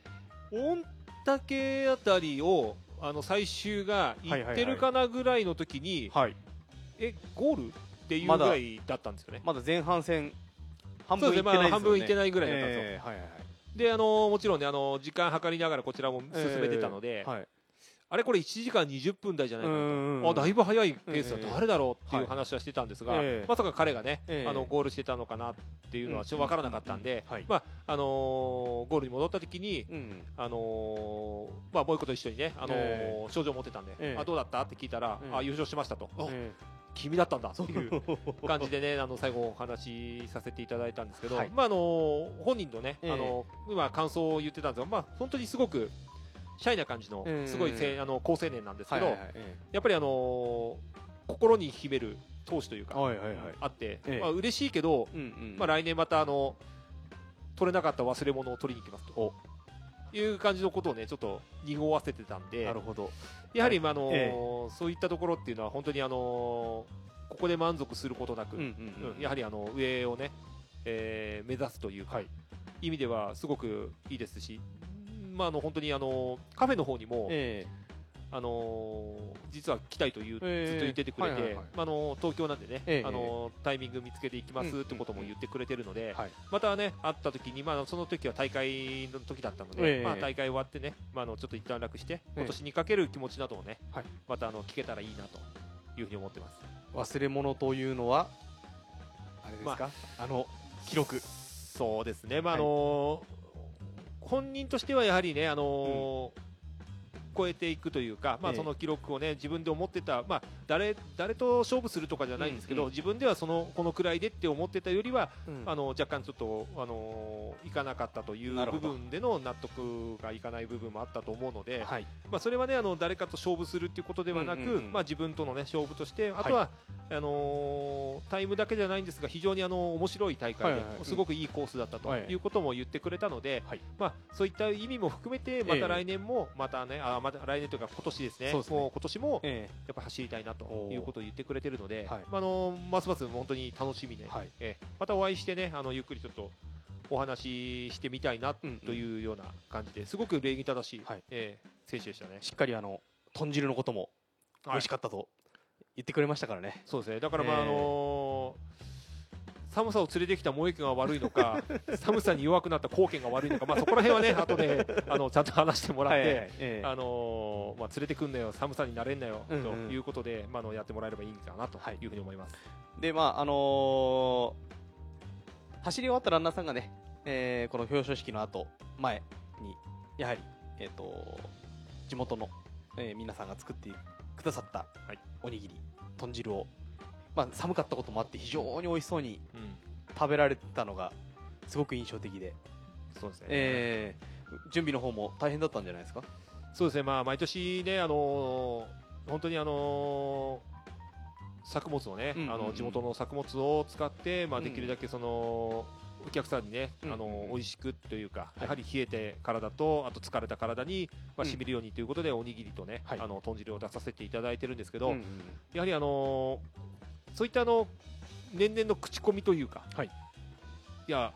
S2: 御嶽あたりをあの最終が行ってるかなぐらいの時に、
S1: はい、
S2: えゴール？っていうぐらいだったんですよね。
S1: まだ前半戦半分いってないですよね。
S2: 半分いってないぐらいだったんですよ。
S1: えーはいはいはい。
S2: であのもちろんねあの時間計りながらこちらも進めてたので、
S1: えーはい、
S2: あれこれ1時間20分台じゃないかなと。
S1: うん
S2: あだいぶ早いペースだ、
S1: ええ。
S2: 誰だろうっていう話はしてたんですが、まさか彼がね、
S1: ええ。
S2: あのゴールしてたのかなっていうのはちょっと分からなかったんで、まああのーゴールに戻った時に、
S1: うん、
S2: あのーまあ、もう一個と一緒にね、あの症状を持ってたんで、
S1: ええ。
S2: あどうだったって聞いたら、
S1: ええ
S2: あ優勝しましたと、君だったんだっていう
S1: ー
S2: 感じでね、あの最後お話しさせていただいたんですけど、
S1: はい。
S2: まああのー本人のね、
S1: ええ。
S2: あの今感想を言ってたんですが、まあ本当にすごくシャイな感じの
S1: ええ
S2: すごいせ、あの好青年なんですけど、やっぱりあのー心に秘める闘志というか。あって、
S1: ええ。
S2: まあ嬉しいけど。まあ来年またあの取れなかった忘れ物を取りに行きますと。いう感じのことをねちょっと濁わせてたんで
S1: なるほど。
S2: やはり、まああの
S1: え
S2: そういったところっていうのは本当にあのここで満足することなく、やはりあの上をね、えー目指すというか、
S1: はい。
S2: 意味ではすごくいいですし、まあ、あの本当にあのカフェの方にも、
S1: え
S2: あのー実は来たいという、
S1: ええ。
S2: ずっと言っててくれて、東京なんでね、
S1: ええ。
S2: あのータイミング見つけていきます
S1: うん
S2: ってことも言ってくれてるので、
S1: はい。
S2: またね会った時に、まあ、その時は大会の時だったので、
S1: ええ。
S2: まあ、大会終わってね、まあ、あのちょっと一段落して、
S1: え
S2: 今年にかける気持ちなどをね、
S1: はい。
S2: またあの聞けたらいいなというふうに思ってます。
S1: 忘れ物というのはあれですか、あ、の記録。
S2: そうですね、まあのー本人としてはやはりね、あのー超えていくというか、まあ、
S1: ええ。
S2: その記録をね自分で思ってた、まあ、誰誰と勝負するとかじゃないんですけど、
S1: うんうん。
S2: 自分ではそのこのくらいでって思ってたよりは、
S1: うん。
S2: あの若干ちょっと、あのーいかなかったという部分での納得がいかない部分もあったと思うので、
S1: はい。
S2: まあ、それはねあの誰かと勝負するっていうことではなく、
S1: うんうんうん。
S2: まあ、自分との、ね、勝負としてあとは、あのータイムだけじゃないんですが非常にあの面白い大会で、
S1: はいはい。はい
S2: すごくいいコースだったと
S1: はい。
S2: いうことも言ってくれたので、
S1: はい。
S2: まあ、そういった意味も含めてま
S1: ええ。
S2: た来年もまたね、あまた来年というか今年ですね。
S1: すね。
S2: もう今年も
S1: え
S2: やっぱ走りたいなということを言ってくれてるので、
S1: はい。
S2: まあ、あのますます本当に楽しみで、
S1: はい。
S2: ええ。またお会いしてねあのゆっくりちょっとお話ししてみたいなというような感じですごく礼儀正しい、
S1: はい。
S2: ええ選手でしたね。
S1: え。しっかりあの豚汁のことも美味しかったと言ってくれましたからね、
S2: そうですね。だからまあ、
S1: えー
S2: あのー寒さを連れてきた萌えが悪いのか、寒さに弱くなった貢献が悪いのか、まあそこら辺はね、後であのちゃんと話してもらって、
S1: はいはいはいええ。
S2: あのーまあ連れてくんなよ、寒さになれんなよ、
S1: うんうん。
S2: ということで、まああのやってもらえればいいかなと
S1: はい。
S2: いうふうに思います。
S1: でまああのー走り終わったランナーさんがね、えーこの表彰式の後前にやはり、えー、と地元の、えー皆さんが作ってくださった
S2: はい。
S1: おにぎり、豚汁を、まあ、寒かったこともあって非常に美味しそうに
S2: うん、
S1: 食べられてたのがすごく印象的で、
S2: そうですね。
S1: えー準備の方も大変だったんじゃないですか？
S2: そうですね。まあ毎年ね、あのー本当にあのー作物をね、
S1: うんうんうん。
S2: あの地元の作物を使って、まあ、
S1: うん。
S2: できるだけそのお客さんにね、
S1: うん
S2: あの美味しくというか、
S1: い。
S2: やはり冷えて体とあと疲れた体に、まあ、
S1: うん。
S2: しみるようにということで、おにぎりとね、
S1: はい。
S2: あの豚汁を出させていただいてるんですけど、
S1: うんうん。
S2: やはりあのーそういったあの年々の口コミというか、
S1: はい。
S2: いや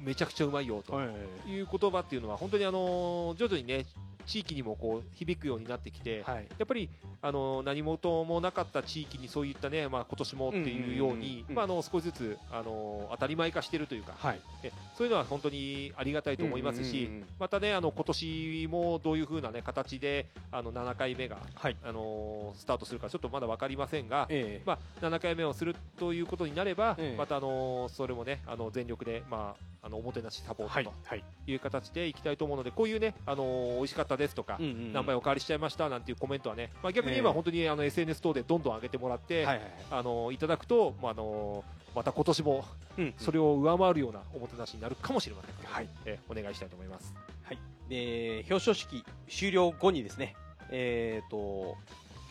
S2: めちゃくちゃうまいよと
S1: はい
S2: いう言葉っていうのは本当にあの徐々にね地域にもこう響くようになってきて、
S1: はい。
S2: やっぱりあの何事もなかった地域にそういったね、まあ、今年もっていうように少しずつあの当たり前化しているというか、
S1: はい。
S2: えそういうのは本当にありがたいと思いますし、またねあの今年もどういう風なね形であの7回目が、
S1: はい。
S2: あのスタートするかちょっとまだ分かりませんが、
S1: ええ。
S2: まあ、7回目をするということになれば、
S1: ええ。
S2: またあのそれもねあの全力で、まあ、あのおもてなしサポ
S1: はい
S2: ート
S1: はい
S2: とい。う形でいきたいと思うので、こういうねあの美味しかったですとか、
S1: うんうんうん。
S2: 何杯おかわりしちゃいましたなんていうコメントはね、まあ、逆に言え
S1: え。え
S2: ば本当にあの SNS 等でどんどん上げてもらって、
S1: はいはいはい。
S2: あのいただくと、まあ、あのまた今年も
S1: うん
S2: それを上回るようなおもてなしになるかもしれませんので、
S1: はい。
S2: えお願いしたいと思います。
S1: はい、で表彰式終了後にですね、えー、と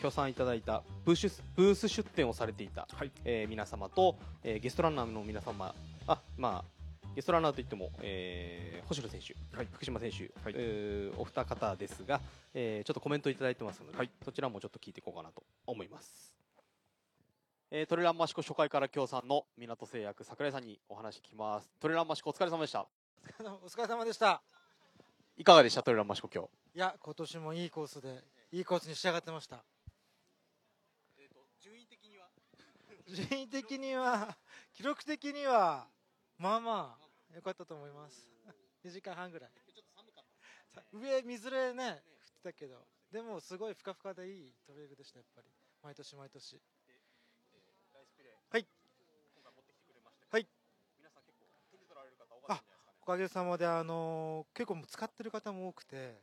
S1: 協賛いただいたブースブース出展をされていた、
S2: はい。
S1: えー皆様と、えーゲストランナーの皆様あまあゲストランナーといっても、えー星野選手、
S2: はい
S1: 福島選手、
S2: はい
S1: えーお二方ですが、えーちょっとコメントいただいてますので、
S2: はい
S1: そちらもちょっと聞いていこうかなと思います。えートレランマシコ初回から協賛の港製薬桜井さんにお話聞きます。トレランマシコお疲れ様でした。
S7: お疲れ様でした。
S1: いかがでした？トレランマシコ今日。
S7: いや、今年もいいコースで、いいコースに仕上がってました。
S1: 順位的には？
S7: 順位的には、記録的には、まあまあ、良かったと思います。2時間半ぐらい。さ上、みずれね、降ってたけど、でもすごいふかふかでいいトレイルでした、やっぱり。毎年毎年。はい。はい。あおかげさまで、あのー結構使ってる方も多くて、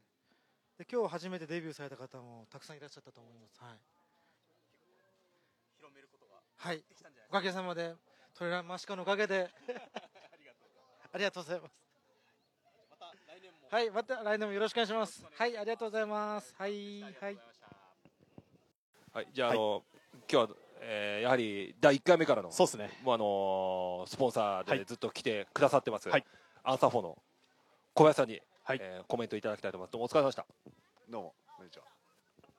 S7: で今日初めてデビューされた方もたくさんいらっしゃったと思います。はい。はい。おかげさまで、トレランマシカのおかげで。ありがとうございます。はい、また来年もよろしくお願いします。はい、ありがとうございます。はい、はい。
S8: はい、じゃあ、あの今日は、えーやはり第1回目からの
S1: そうですね。
S8: もうあのースポンサー
S1: はい
S8: でずっと来てくださってます、
S1: はい
S8: アンサー4の小林さんに、
S1: はい
S8: えーコメントいただきたいと思いますどうもお疲れ様でした
S9: どうも、こんにちは。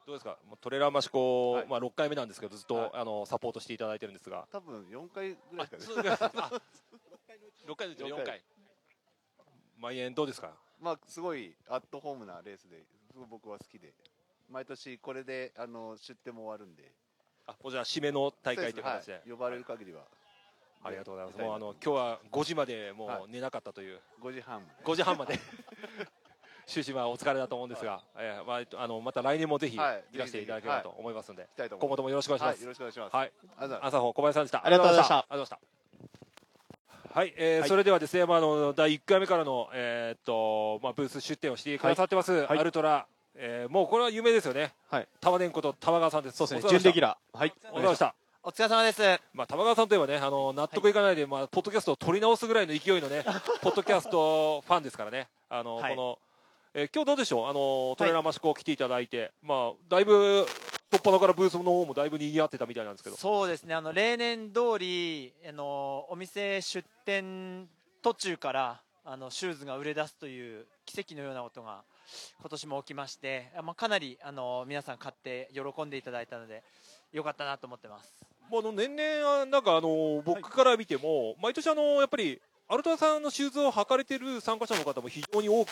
S8: どうですか？もうトレーラーマシコ、
S9: はい
S8: まあ、6回目なんですけどずっと、
S9: はい
S8: あのサポートしていただいてるんですが
S9: 多分4回ぐらいですかね。
S8: そうですかあ6回のうちの4回。
S2: 毎年どうですか？
S9: まあすごいアットホームなレースですごい僕は好きで。毎年これであの出店も終わるんで。
S2: あもうじゃあ締めの大会という形で、
S9: はい。呼ばれる限りは、
S2: ありがとうございます。もうあの今日は5時までもう寝なかったという、
S9: 5時半
S2: 5時半まで。終始はお疲れだと思うんですが、えーまあえっとあのまた来年もぜひい
S9: はい。
S2: らしていただければと思いますので、
S9: きたいと思い。ます
S2: 今後ともよろしくお願いします。
S9: はい。よろしくお願いします。
S2: はい。朝穂小林さんでした。
S1: ありがとうございました。
S2: ありがとうございました。はい、えー
S1: はい。
S2: それではですね、まああの第1回目からのえーっとまあブース出展をしてくださってます、
S1: はい。
S2: アルトラ、えーもうこれは有名ですよね。
S1: はい。
S2: 玉田こと玉川さんです。
S1: そうですね。
S2: お疲れ様でした。
S1: 準レギュラー。はい。
S2: お疲れ様でした。
S10: お疲れ様です。
S2: まあ、玉川さんといえばね、あの納得いかないで、まあ、ポッドキャストを取り直すぐらいの勢いのね、ポッドキャストファンですからね、あの、
S10: はい。
S2: この、えー今日どうでしょう、あのトレーラーマシコ来ていただいて、まあ、だいぶ、突破のからブースの方もだいぶ賑わってたみたいなんですけど、
S10: そうですね。あの例年通りあのお店出店途中からあのシューズが売れ出すという奇跡のようなことが今年も起きまして、あまあかなりあの皆さん買って喜んでいただいたので良かったなと思ってます。
S2: もうあの年々、なんかあの僕から見ても、毎年あの、やっぱり、アルトラさんのシューズを履かれてる参加者の方も非常に多く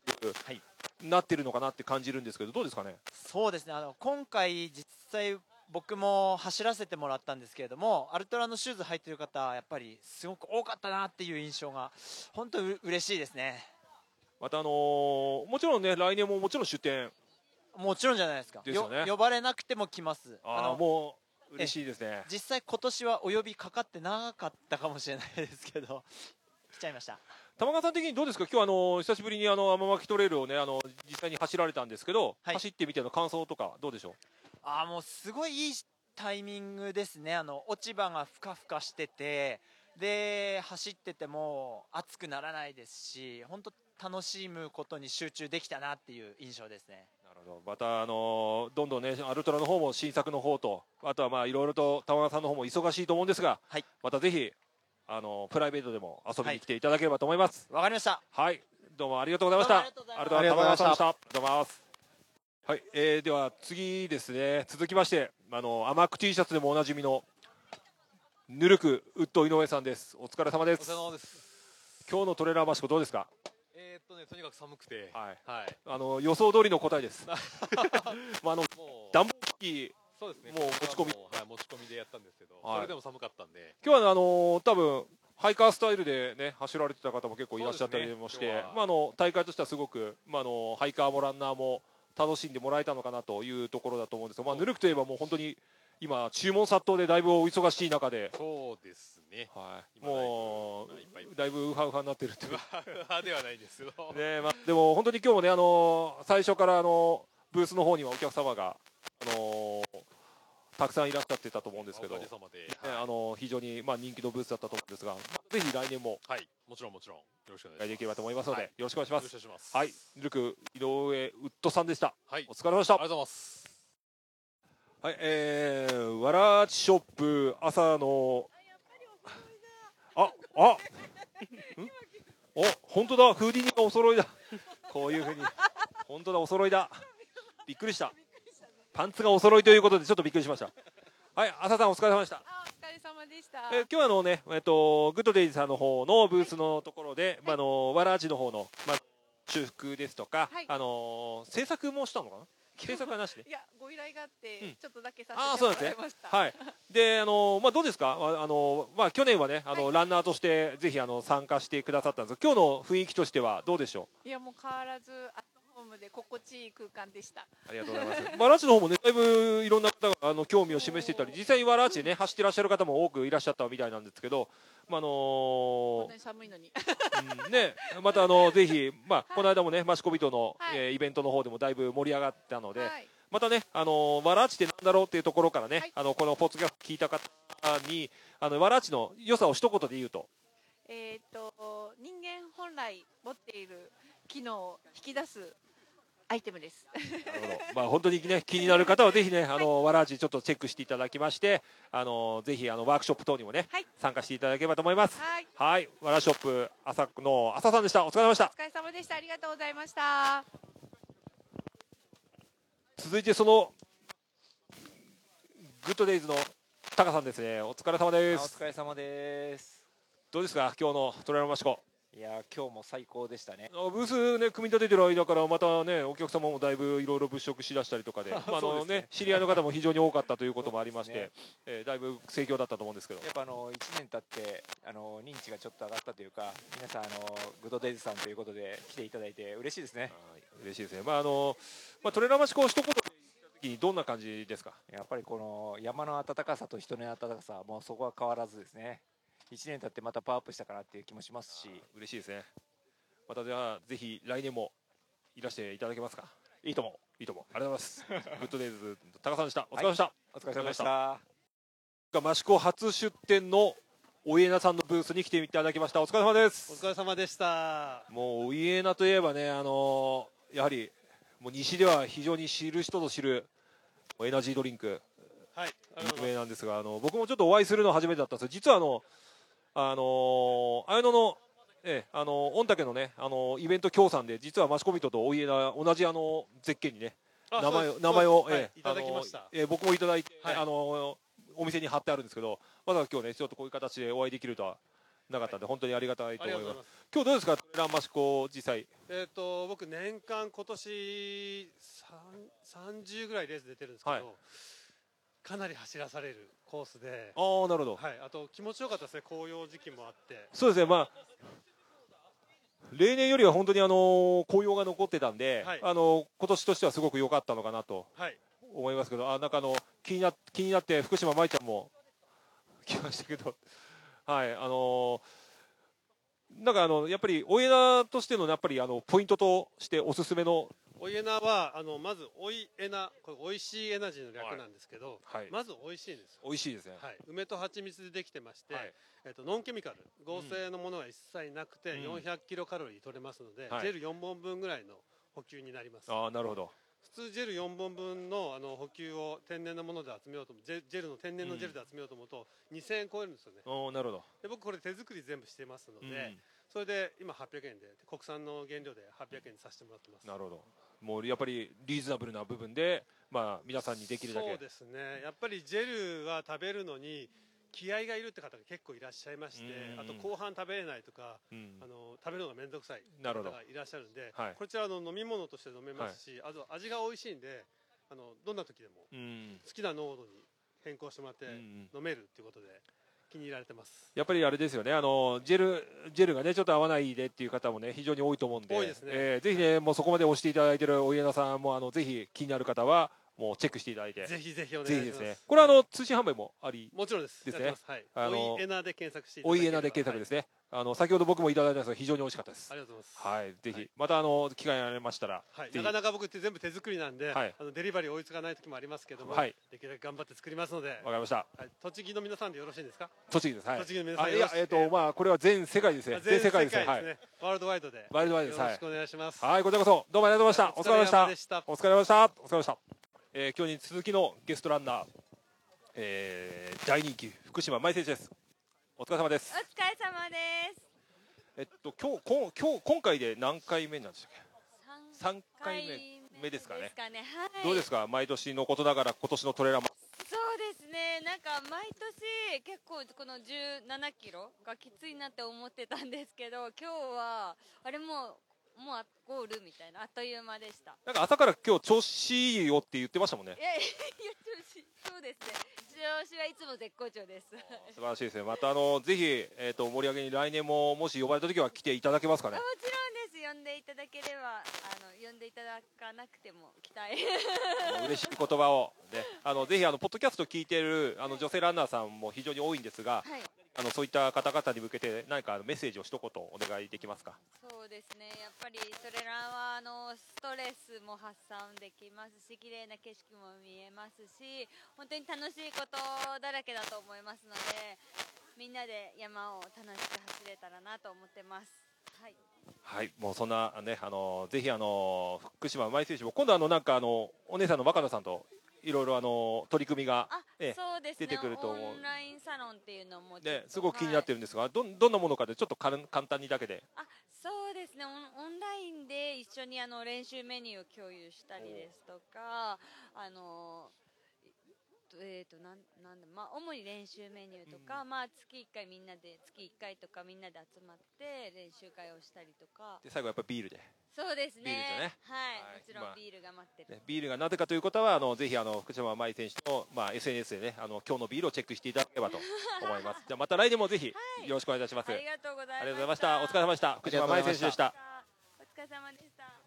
S2: なってるのかなって感じるんですけど、どうですかね？
S10: そうですね。あの今回実際僕も走らせてもらったんですけれども、アルトラのシューズ履いてる方やっぱりすごく多かったなっていう印象が本当にう嬉しいですね。
S2: またあのーもちろんね、来年ももちろん出店
S10: もちろんじゃないですか。
S2: ですよね
S10: 呼ばれなくても来ます。
S2: あーもう嬉しいですね。
S10: 実際今年はお呼びかかってなかったかもしれないですけど、来ちゃいました。
S2: 玉川さん的にどうですか、今日あの久しぶりにあの天巻トレイルをねあの実際に走られたんですけど、走ってみての感想とかどうでしょう？
S10: あーもうすごいいいタイミングですね。あの落ち葉がふかふかしてて、で走ってても暑くならないですし、本当楽しむことに集中できたなっていう印象ですね。
S2: なるほどまたあのどんどんねアルトラの方も新作の方とあとはまあいろいろと玉川さんの方も忙しいと思うんですが、またぜひあのプライベートでも遊びに来ていただければと思います。
S10: わ、かりました。
S2: はい、どうもありがとうございました。
S10: ありがとうございます
S2: ありがとうございました。
S1: ありがとうございました
S2: ありがとうございます。はい、えー、では次ですね。続きまして、あのアマック T シャツでもおなじみのぬるくウッド井上さんです。お疲れ様です。
S11: お疲れ様です。
S2: 今日のトレーラーマシコどうですか？
S11: えーっとね、とにかく寒くて、
S2: はい、
S11: はい、
S2: あの予想通りの答えです。まああの暖房機
S11: そうですね。
S2: もう持ち込み。
S11: はい、持ち込みでやったんですけど、
S2: はい。
S11: それでも寒かったんで、
S2: 今日はあの多分ハイカースタイルでね走られてた方も結構いらっしゃったりもして、
S11: ね。
S2: まああの大会としてはすごくまああのハイカーもランナーも楽しんでもらえたのかなというところだと思うんですが、まあヌルクといえばもう本当に今注文殺到でだいぶお忙しい中で、
S11: そうですね。
S2: はい、もうだいぶウハウハになってるっていう。
S11: 派ではないんですけど、
S2: ねまあ、でも本当に今日もね、あの最初からあのブースの方にはお客様が、あのたくさんいらっしゃってたと思うんですけど、あの非常に、まあ、人気のブースだったと思うんですが、ま あぜひ来年も、
S11: はい、もちろんもちろんよろしくお願い。
S2: できればと思いますので、
S11: はい。
S2: よろしくお願いします。はい、ルク井上ウッドさんでした。
S11: はい。
S2: お疲れ様でした。
S11: ありがとうございます。
S2: はい、えー、わらちショップ朝のああんお本当だ。フーディニがお揃いだ。こういうふうに。本当だお揃いだ。びっくりしたパンツがお揃いということでちょっとびっくりしました。はい朝さんお疲れ様でした。
S12: お疲れ様でした。
S2: えー今日はあのね、えっと、グッドデイズさんの方のブースのところで、まあ、あのわらじの方の、まあ、修復ですとか、
S12: はい。
S2: あの制作もしたのかな？制作はなしで？
S12: いや、ご依頼があって、
S2: うん。
S12: ちょっとだけさ
S2: ああ
S12: せても
S2: そうなんですね。
S12: らいました。
S2: はい。で、あのまあどうですか？ああのまあ去年はね、あの、ランナーとしてぜひあの参加してくださったんですが、今日の雰囲気としてはどうでしょ
S12: いや、もう変わらず、ムで心地いい空間でした。
S2: う。ありがとうございます。まあラチの方もね、だいぶいろんな方があの興味を示していたり、実際にわらちでね走ってらっしゃる方も多くいらっしゃったみたいなんですけど、まああの
S12: 本当に寒いのに。
S2: うんね、またあの ぜひまあこの間もねマシコビトの、
S12: はい
S2: えーイベントの方でもだいぶ盛り上がったので。
S12: はい
S2: またね、あのわらちってなんだろうっていうところからね、あのこのポッドキャスト聞いた方に、あのわらちの良さを一言で言うと、
S12: えっと、人間本来持っている機能を引き出すアイテムです。
S2: まあ本当にね気になる方はぜひね、あのわらちちょっとチェックしていただきまして、あのぜひあのワークショップ等にもね、参加していただければと思います。
S12: はい。
S2: はい、わらショップ朝の朝さんでした。お疲れ様でした
S12: お。疲れ様でした。ありがとうございました。
S2: 続いてそのグッドデイズのタカさんですね。お疲れ様です。
S13: お疲れ様です。
S2: どうですか？今日のトレーラーマシコ。
S13: いや今日も最高でしたね。
S2: あブースね組み立ててる間からまたねお客様もだいぶいろいろ物色しだしたりとかで、まああの
S13: ね
S2: ね。知り合いの方も非常に多かったということもありまして、えーだいぶ盛況だったと思うんですけど。
S13: やっぱあの1年経ってあの認知がちょっと上がったというか皆さんあのグッドデイズさんということで来ていただいて嬉しいですね。
S2: 嬉しいですね。まああのまあトレーラーマシコ一言どんな感じですか？
S13: やっぱりこの山の暖かさと人の暖かさもうそこは変わらずですね1年経ってまたパワーアップしたかなっていう気もしますし。
S2: 嬉しいですね。またじゃあぜひ来年もいらしていただけますか？
S13: いいとも
S2: いいともありがとうございます。グッドデイズ高さんでした。お疲れ様でした、
S13: はいお疲れ様でした。
S2: 益子初出店のお家なさんのブースに来ていただきました。お疲れ様です。
S14: お疲れ様でした。
S2: もうお家なといえばねあのーやはりもう西では非常に知る人ぞ知るエナジードリンク。
S14: はい
S2: 有名なんですがあの僕もちょっとお会いするの初めてだったんです実はあのあのー綾野のええあの御嶽のねあのイベント協賛で実はマシコミットとお家な同じあのゼッケンにね
S14: あ
S2: 名前を名前を、ええ
S14: いただきました。
S2: ええ僕もいただいて、
S14: はい。
S2: あのお店に貼ってあるんですけどまだ今日ねちょっとこういう形でお会いできるとはなかったんで、本当にありがたいと思います。今日どうですか？トレランマシコ実際
S14: えっ、と僕年間今年三30ぐらいレース出てるんですけど、
S2: はい
S14: かなり走らされるコースで。
S2: ああなるほど。
S14: はい、あと気持ちよかったですね紅葉時期もあって。
S2: そうですね、まあ、例年よりは本当にあの紅葉が残ってたんで、
S14: はい。
S2: あの今年としてはすごく良かったのかなと
S14: はい。
S2: 思いますけど、あなんかあの気にな気になって福島舞ちゃんも 来ましたけど、はい、あのなんかあのやっぱりお枝としてのやっぱりあのポイントとしておすすめの
S14: おいえなはあのまずおいえなこれおいしいエナジーの略なんですけど、
S2: はい。
S14: まずおいしいんです
S2: 美味しいですね。
S14: はい、梅と蜂蜜でできてまして、
S2: はい。
S14: えっとノンケミカル。合成のものは一切なくて、
S2: うん。
S14: 400キロカロリー取れますので、
S2: はい。
S14: ジェル4本分ぐらいの補給になります。
S2: ああなるほど。
S14: 普通ジェル4本分のあの補給を天然のもので集めようとジェジェルの天然のジェルで集めようと思うと2000円超えるんですよね。
S2: おーなるほど。
S14: で僕これ手作り全部してますので、
S2: うん。
S14: それで今800円で国産の原料で800円にさせてもらってます。
S2: なるほど。もうやっぱりリーズナブルな部分で、まあ皆さんにできるだけ。
S14: そうですね。やっぱりジェルは食べるのに気合がいるって方が結構いらっしゃいまして、
S2: うん。
S14: あと後半食べれないとか、
S2: うん。
S14: あの食べるのが面倒くさい方がいらっしゃるんで、
S2: はい。
S14: こちらあの飲み物として飲めますし、あと味が美味しいんであのどんな時でも
S2: うん。
S14: 好きな濃度に変更してもらって飲めるっていうことで気に入られてます。
S2: やっぱりあれですよね、あのジェルジェルがねちょっと合わないでっていう方もね非常に多いと思うんで、
S14: 多いですね。
S2: えーぜひねもうそこまで押していただいてるお家田さんもあのぜひ気になる方はもうチェックしていただいて、
S14: ぜひぜひお願いします。
S2: ね。これはあの通信販売もあり
S14: もちろんです。
S2: です。ね
S14: はい。
S2: あの
S14: おいえなで検索して
S2: おいえなで検索ですね。あの先ほど僕もいただいたんですが非常に美味しかったです。
S14: ありがとうございます
S2: はい、ぜひ、またあの機会がありましたら、
S14: はい、
S2: ぜひ
S14: なかなか僕って全部手作りなんで、
S2: はい
S14: あのデリバリー追いつかない時もありますけども、
S2: はい
S14: できるだけ頑張って作りますので、
S2: わかりました。
S14: はい、栃木の皆さんでよろしいですか？
S2: 栃木です。はい。
S14: 栃木の皆さん
S2: あい
S14: よろし
S2: やえっ、とまあこれは全世界ですね。
S14: 全世界
S2: ですね。はい。
S14: ワールドワイドで
S2: ワイルドワイドです。
S14: よろしくお願いします。
S2: はい、こちらこそどうもありがとうございました。お疲れ様でした。
S14: お疲れ様でした
S2: お疲れ様でした。えー今日に続きのゲストランナー、えー大人気福島舞選手です。お疲れ様です
S15: お。疲れ様です。
S2: えっと今日こん今日今回で何回目なんでしたっけ？三回目ですかね。
S15: かね。はい。
S2: どうですか？毎年のことながら今年のトレーラーも
S15: そうですね。なんか毎年結構この17キロがきついなって思ってたんですけど、今日はあれもうもうあゴールみたいなあっという間でした。
S2: なんか朝から今日調子いいよって言ってましたもんね
S15: い。や いや調子そうですね。調子はいつも絶好調です。
S2: 素晴らしいですね。またあのぜひえっ、と盛り上げに来年ももし呼ばれた時は来ていただけますかね
S15: も。ちろんです。呼んでいただければあの呼んでいただかなくても来たい。
S2: あの嬉しい言葉をね、あのぜひあのポッドキャスト聞いているあの女性ランナーさんも非常に多いんですが、
S15: はい
S2: あのそういった方々に向けて何かメッセージを一言お願いできますか？
S15: そうですねやっぱりそれらはあのストレスも発散できますし綺麗な景色も見えますし本当に楽しいことだらけだと思いますのでみんなで山を楽しく走れたらなと思ってます。はい。
S2: はい、もうそんなねあのぜひあの福島舞選手も今度あのなんかあのお姉さんの若菜さんといろいろあの取り組みが
S15: ね。
S2: 出てくると思う。
S15: オンラインサロンっていうのも
S2: ね
S15: と
S2: すごく気になってるんですが、どんどんなものかでちょっとかん簡単にだけで。
S15: あそうですね。オンオンラインで一緒にあの練習メニューを共有したりですとかあのえー、となんなんだまあ、主に練習メニューとか、まあ、月1回みんなで月1回とかみんなで集まって練習会をしたりとか。
S2: で最後やっぱビールで。
S15: そうです
S2: ビール
S15: ね
S2: とね。
S15: はい、もちろ
S2: まあ
S15: んビールが待ってる、
S2: ねビールがなぜかということはあのぜひあの福島舞選手の、まあ、SNS でねあの今日のビールをチェックしていただければと 思います。じゃあまた来年もぜひよろしくお願いいたします、
S15: ありがとうございました。
S2: ありがとうございました。お疲れ様でした。福島舞選手でした。
S15: お疲れ様でした。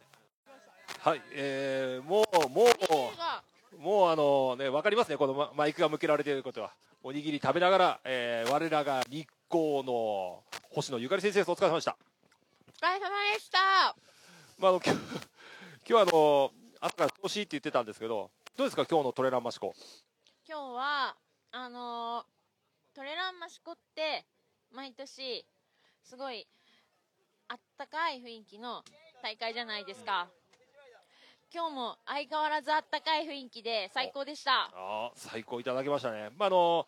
S2: はい、えー、もうもうもうあのねわかりますねこのママイクが向けられていることは。おにぎり食べながら、えー、我らが日光の星野ゆかり先生です。お疲れ様でした。
S8: お疲れ様でした。
S2: まあ、あの今日今日はあの朝から調子いいって言ってたんですけどどうですか今日のトレランマシコ。
S8: 今日はあのートレランマシコって毎年すごいあったかい雰囲気の大会じゃないですか、今日も相変わらずあったかい雰囲気で最高でした。
S2: あー最高いただきましたね、まあ、あの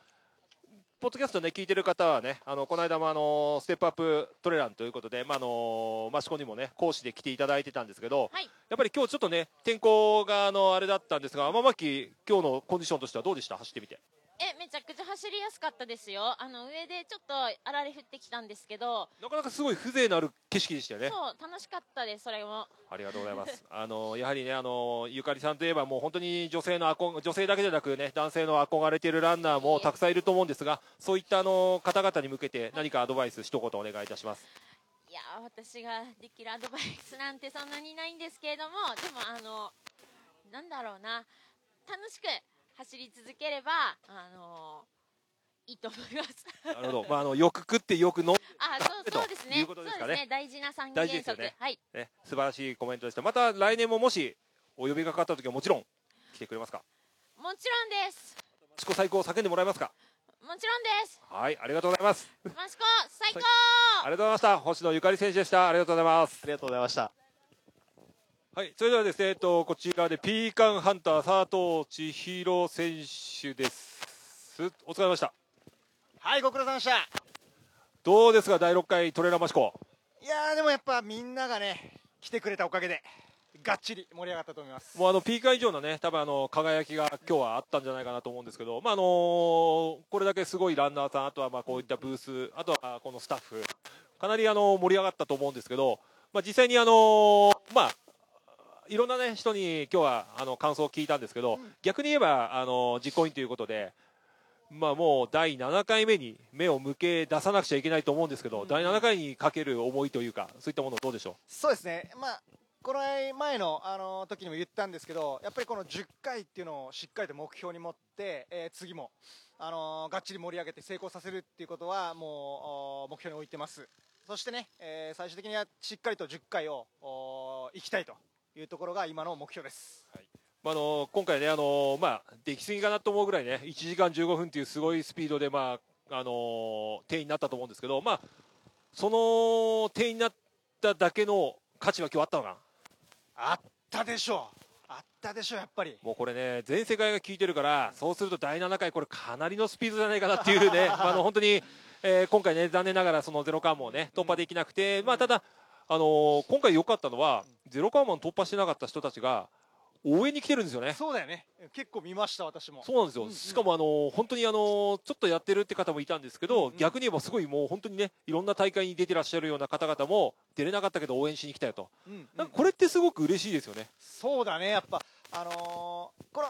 S2: ポッドキャストね聞いてる方はねあのこの間もあのステップアップトレランということで、まあ、あのマシコにもね講師で来ていただいてたんですけど、
S8: はい。
S2: やっぱり今日ちょっとね天候があのあれだったんですが天巻今日のコンディションとしてはどうでした？走ってみて
S8: えめちゃくちゃ走りやすかったですよ。あの上でちょっとあられ降ってきたんですけど。
S2: なかなかすごい風情のある景色でしたよね。
S8: そう楽しかったですそれも。
S2: ありがとうございます。あのやはりねあのゆかりさんといえばもう本当に女性の憧女性だけでなくね男性の憧れているランナーもたくさんいると思うんですが、そういったあの方々に向けて何かアドバイス一言お願いいたします。
S8: いやー私ができるアドバイスなんてそんなにないんですけれどもでもあのなんだろうな。楽しく走り続ければあのいいと思います
S2: なるほど。まああのよく食ってよく飲んで
S8: あそうそうですね
S2: ということですかね
S8: そうですね大事な三原則、
S2: ね。
S8: はい
S2: ね素晴らしいコメントでした。また来年ももしお呼びがかかった時はもちろん来てくれますか？
S8: もちろんです
S2: 自己最高を叫んでもらえますか？
S8: もちろんです
S2: はいありがとうございます。
S8: マシコ最高
S2: ありがとうございました。星野ゆかり選手でした。ありがとうございます。
S16: ありがとうございました。
S2: はい、それではですね、えっと、こちらでピーカンハンター佐藤千尋選手です。お疲れ様でした。
S4: はいご苦労様でした
S2: どうですか、第6回トレーラーマシコ。
S4: いやーでもやっぱみんながね来てくれたおかげでがっちり盛り上がったと思います
S2: もうあのピーカン以上のね、多分あの輝きが今日はあったんじゃないかなと思うんですけど、まああのこれだけすごいランナーさん、あとはまあこういったブース、あとはこのスタッフ、かなりあの盛り上がったと思うんですけど、まあ実際にあのまあいろんなね人に今日はあの感想を聞いたんですけど、逆に言えばあの実行委員ということで。まあもう第7回目に目を向け出さなくちゃいけないと思うんですけど、第7回にかける思いというか、そういったものどうでしょ
S4: そうですね。まあこの前の、あの時にも言ったんですけどやっぱりこの10回っていうのをしっかりと目標に持って、えー次も、あのがっちり盛り上げて成功させるっていうことはもうお目標に置いてます。そしてね、えー最終的にはしっかりと10回をお行きたいというところが今の目標です。
S2: まあ、あの今回ね、あのまあ、できすぎかなと思うぐらいね、1時間15分というすごいスピードで、まああの定員になったと思うんですけど、まあ、その定員になっただけの価値は今日あったのかな？
S4: あったでしょう。あったでしょうやっぱり。
S2: もうこれね、全世界が聞いてるから、そうすると第7回、これ、かなりのスピードじゃないかなっていうね、まああの本当に、えー今回ね、残念ながら、そのゼロカーもね、突破できなくて、まあ、ただ、あのー今回良かったのは、ゼロカーマン突破してなかった人たちが、応援に来てるんですよね。
S4: そうだよね。結構見ました私も。
S2: そうなんですよ、しかもあの本当にあのちょっとやってるって方もいたんですけど、逆に言えばすごいもう本当にねいろんな大会に出てらっしゃるような方々も出れなかったけど応援しに来たよと、
S4: うん
S2: なんかこれってすごく嬉しいですよね。
S4: そうだねやっぱ。あのーこの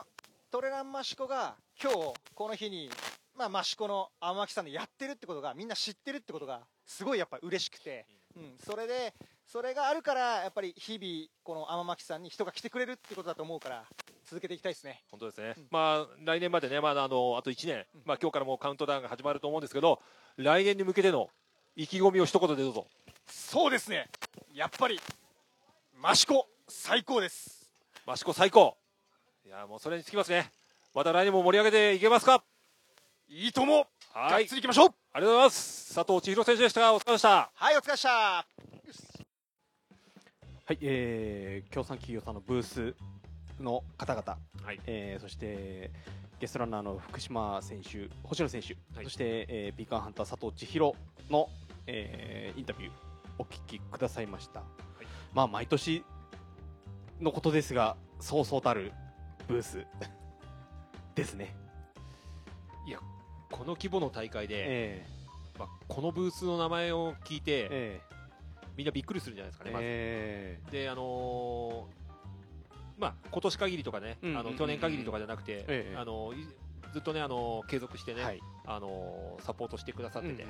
S4: トレランマシコが今日この日にまあマシコの天巻さんでやってるってことがみんな知ってるってことがすごいやっぱ嬉しくて、うん、それでそれがあるからやっぱり日々この天巻さんに人が来てくれるってことだと思うから続けていきたいですね
S2: 本当ですね、まあ来年までね、まだあのあと1年、まあ今日からもうカウントダウンが始まると思うんですけど、来年に向けての意気込みを一言でどうぞ。
S4: そうですねやっぱりマシコ最高です
S2: マシコ最高。いやもうそれにつきますね。また来年も盛り上げていけますか？
S4: いいとも。
S2: はい。
S4: がっつりいきましょう。
S2: ありがとうございます。佐藤千尋選手でした。お疲れ様でした。
S4: はいお疲れでした
S1: はい、えー、協賛企業さんのブースの方々、
S2: はい
S1: えーそしてゲストランナーの福島選手、星野選手、そして、えー、ビーカンハンター佐藤千尋の、えーインタビューお聞きくださいました。まあ毎年のことですが、そうそうたるブースですね。
S2: いやこの規模の大会で、
S1: え
S2: まあ、このブースの名前を聞いて、みんなびっくりするんじゃないですかね、まず。
S1: え
S2: であのーまあ今年限りとかね、あの去年限りとかじゃなくて、
S1: ええ。
S2: あのいずっとねあの継続してね、あのサポートしてくださってて、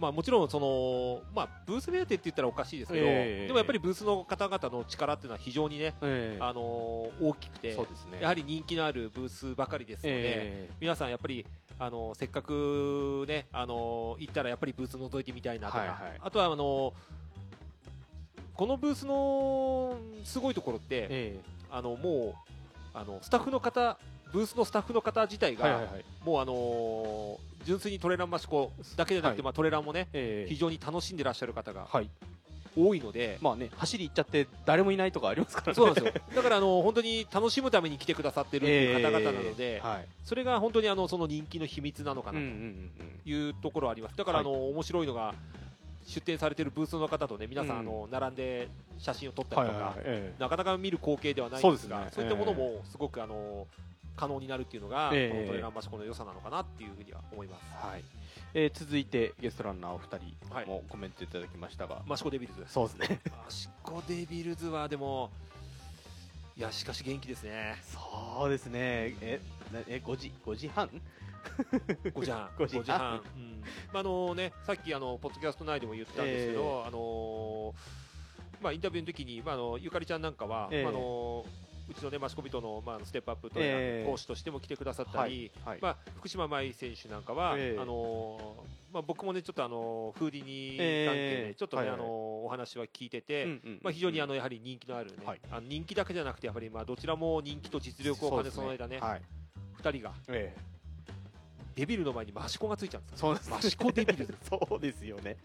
S2: まあもちろんそのまあブース目当てって言ったらおかしいですけど、
S1: ええ。
S2: でもやっぱりブースの方々の力っていうのは非常にね、
S1: ええ。
S2: あの大きくて、
S1: ね。
S2: やはり人気のあるブースばかりですので、
S1: ええ。
S2: 皆さんやっぱりあのせっかくねあの行ったらやっぱりブース覗いてみたいなとか、
S1: はいはい。
S2: あとはあのこのブースのすごいところって、あのもうあのスタッフの方ブースのスタッフの方自体が、もうあのー純粋にトレランマシコだけでなくて、
S1: はい。
S2: まあ、トレランもね、
S1: ええ。
S2: 非常に楽しんでらっしゃる方が
S1: はい。
S2: 多いので、
S1: まあね走り行っちゃって誰もいないとかありますからね。
S2: そうなんですよ。だからあの本当に楽しむために来てくださってるっていう方々なので、
S1: ええ。はい。
S2: それが本当にあのその人気の秘密なのかなというところはあります。だからあの、面白いのが出展されてるブースの方とね皆さん、
S1: うん。
S2: あの並んで写真を撮ったりとか、なかなか見る光景ではないんですが
S1: そう
S2: いったものもすごくあの可能になるっていうのが、
S1: ええ。
S2: このトレランマシコの良さなのかなっていうふうには思います。
S1: はい。えー続いてゲストランナーお二人もコメントいただきましたが、
S2: マシコデビルズ。
S1: そうですね。
S2: マシコデビルズはでもいやしかし元気ですね。
S1: そうですね。えなえ5時5時半
S2: ？5時半。
S1: 5時半。
S2: 5うん。まああのねさっきあのポッドキャスト内でも言ったんですけど、あのまあインタビューの時にまああのゆかりちゃんなんかは、
S1: ええ。
S2: まああのうちのねマシコビトのまあステップアップと
S1: ええ。
S2: 講師としても来てくださったり、
S1: はい。はい。
S2: まあ福島舞選手なんかは、
S1: ええ。
S2: あのまあ僕もねちょっとあのフーディニ
S1: ええ
S2: 関係でちょっとね、
S1: はいはい。
S2: あのお話は聞いてて、まあ非常にあのやはり人気のあるね、
S1: はい。
S2: あの人気だけじゃなくてやっぱりまあどちらも人気と実力を兼ね備えたね
S1: はい。
S2: 二人が、
S1: え
S2: デビルの前にマシコがついちゃうんです
S1: そうです。
S2: マシコデビル。ズ
S1: そうですよね。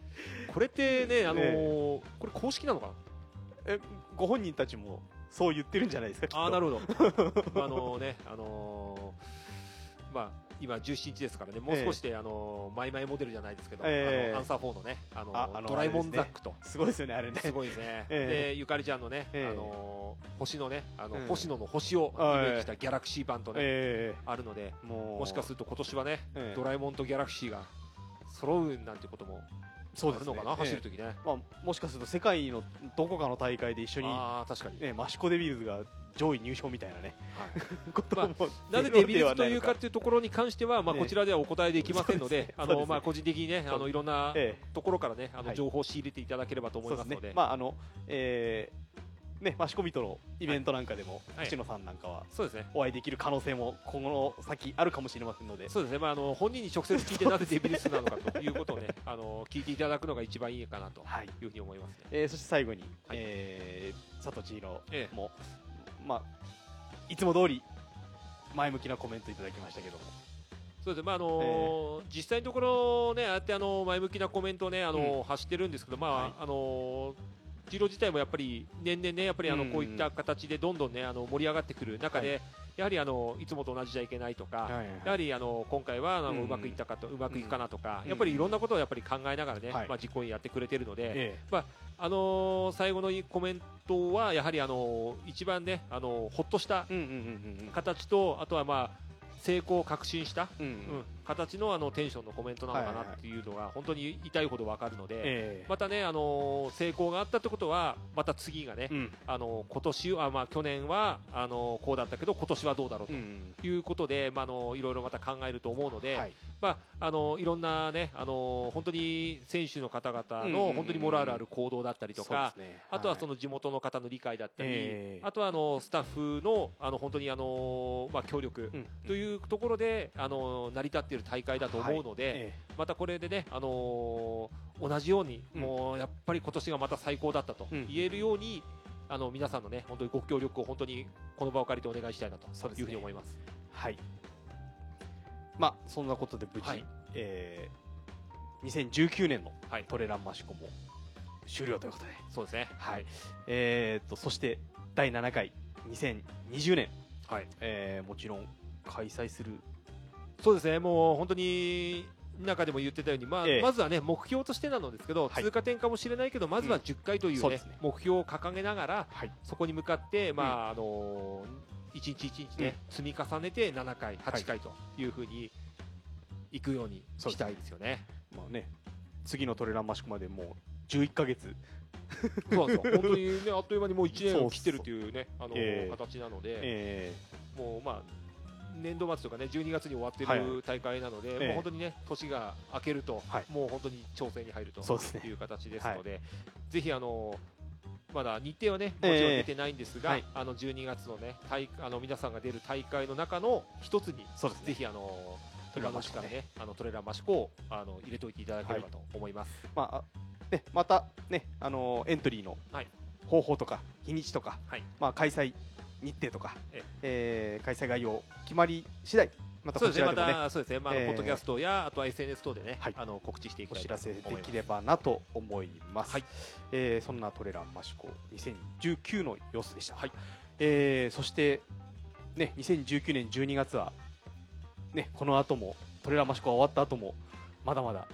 S2: これってねあのー
S1: え。
S2: これ公式なのかな？
S1: えご本人たちもそう言ってるんじゃないですか
S2: ああなるほ
S1: ど。
S2: どあのねあのーまあ今17日ですからね。もう少しで、あのーマイマイモデルじゃないですけど、
S1: ええ。
S2: あのアンサー4のねあのー
S1: あ
S2: ドラえもんザックと。
S1: すごいですよねあれね。
S2: すごいですね、
S1: ええ。
S2: でゆかりちゃんのね、
S1: ええ。
S2: あのー星のねあの、
S1: ええ。
S2: 星野の星をイメージしたギャラクシー版とね、
S1: え
S2: あるので
S1: も
S2: しかすると今年はね、
S1: ええ。
S2: ドラえもんとギャラクシーが揃うなんてことも
S1: そうですね。
S2: のかな、走る
S1: ええ。
S2: 時ね、
S1: まあ、もしかすると世界のどこかの大会で一緒に
S2: あー確かに。
S1: ね、マシコ・デビルズが上位入賞みたいなね、ことも、
S2: なぜデビルズというかというところに関しては、まあ、
S1: ええ
S2: こちらではお答えできませんので、あの、まあ、個人的にね、あの、いろんな
S1: え
S2: ところからね、あの、
S1: はい。
S2: 情報を仕入れていただければと思いますので。
S1: まああのえーね、マシコミとのイベントなんかでも、
S2: はい。
S1: 星野さんなんかは
S2: そうですね。
S1: お会いできる可能性も今後の先あるかもしれませんので、
S2: そうですね、まあ、あの、本人に直接聞いて、なぜデビルズなのかということをね、あの、聞いていただくのが一番いいかなというふうに思いますね。
S1: えーそして最後に、えー佐藤千尋も、まあ、いつも通り前向きなコメントいただきましたけども。
S2: そうですね、まああの実際のところね、ああやってあの前向きなコメントをね、あの発してるんですけど、まあ、あのジロー自体もやっぱり年々ね、やっぱりあの
S1: うん
S2: こういった形でどんどんね、あの盛り上がってくる中で、やはりあのいつもと同じじゃいけないとか、
S1: はいはい
S2: やはりあの今回はあの
S1: うん
S2: うまくいったかと、うまくいくかなとか、
S1: うん
S2: やっぱりいろんなことをやっぱり考えながらね、
S1: はい。
S2: まあ実行にやってくれてるので、
S1: ええ。
S2: まああの最後のコメントはやはりあの一番ね、あのほっとした形と、あとはまあ成功を確信した、うん形のあのテンションのコメントなのかなっていうのが本当に痛いほどわかるので、
S1: ええ。
S2: またね、あの成功があったってことはまた次がね、
S1: うん。
S2: あの今年はまあ去年はあのこうだったけど今年はどうだろうということで、まああのいろいろまた考えると思うので、まああのいろんなねあの本当に選手の方々の本当にモラルある行動だったりとか、あとはその地元の方の理解だったり、
S1: ええ。
S2: あとはあのスタッフのあの本当にあのまあ協力というところであの成り立っている大会だと思うので、またこれでねあの同じように、もうやっぱり今年がまた最高だったと言えるように、あの皆さんのね本当にご協力を本当にこの場を借りてお願いしたいなというふうに思います。
S1: はい。まあそんなことで無事、
S2: はい
S1: えー2019年のトレランマシコも終了ということで、
S2: そうですね。
S1: はい。えーっとそして第7回2020年、
S2: はい。
S1: えーもちろん開催する
S2: そうですね、もう本当に中でも言ってたように、まあ
S1: ええ。
S2: まずはね目標としてなのですけど、通過点かもしれないけど、まずは10回という,、ね
S1: そうですね。
S2: 目標を掲げながら、そこに向かって、まああの一日一日ね、積み重ねて7回、8回というふうに行くようにしたいですよね。
S1: まあね次のトレランマシコまでもう11ヶ月。
S2: そうなんですよ。本当にね、あっという間にもう1年を切ってるっていうね、あの、
S1: ええ。
S2: 形なので、
S1: え。
S2: もうまあ、年度末とかね、12月に終わって
S1: はい。
S2: る大会なので、
S1: ええ。
S2: もう本当にね、年が明けると、もう本当に調整に入るという形ですので、ぜひあの、まだ日程はね、もち
S1: ええ
S2: ろん出てないんですが、
S1: はい。
S2: あの12月のね、大あの皆さんが出る大会の中の一つに、ぜひあの、
S1: トレランマシコ
S2: ね、あのトレーラーマシコをあの入れといていただければと思います。
S1: まあね、またね、あのエントリーの方法とか日にちとか、まあ開催日程とか、えー開催概要決まり次第またこちらでもね、
S2: たそうですね、まあ、
S1: えー
S2: ポッドキャストや、あとは SNS 等でね、あの告知していき
S1: お
S2: たいと
S1: 知らせできればなと思います。えーそんなトレランマシコ2019の様子でした。えーそしてね2019年12月はねこの後もトレランマシコが終わった後もまだまだ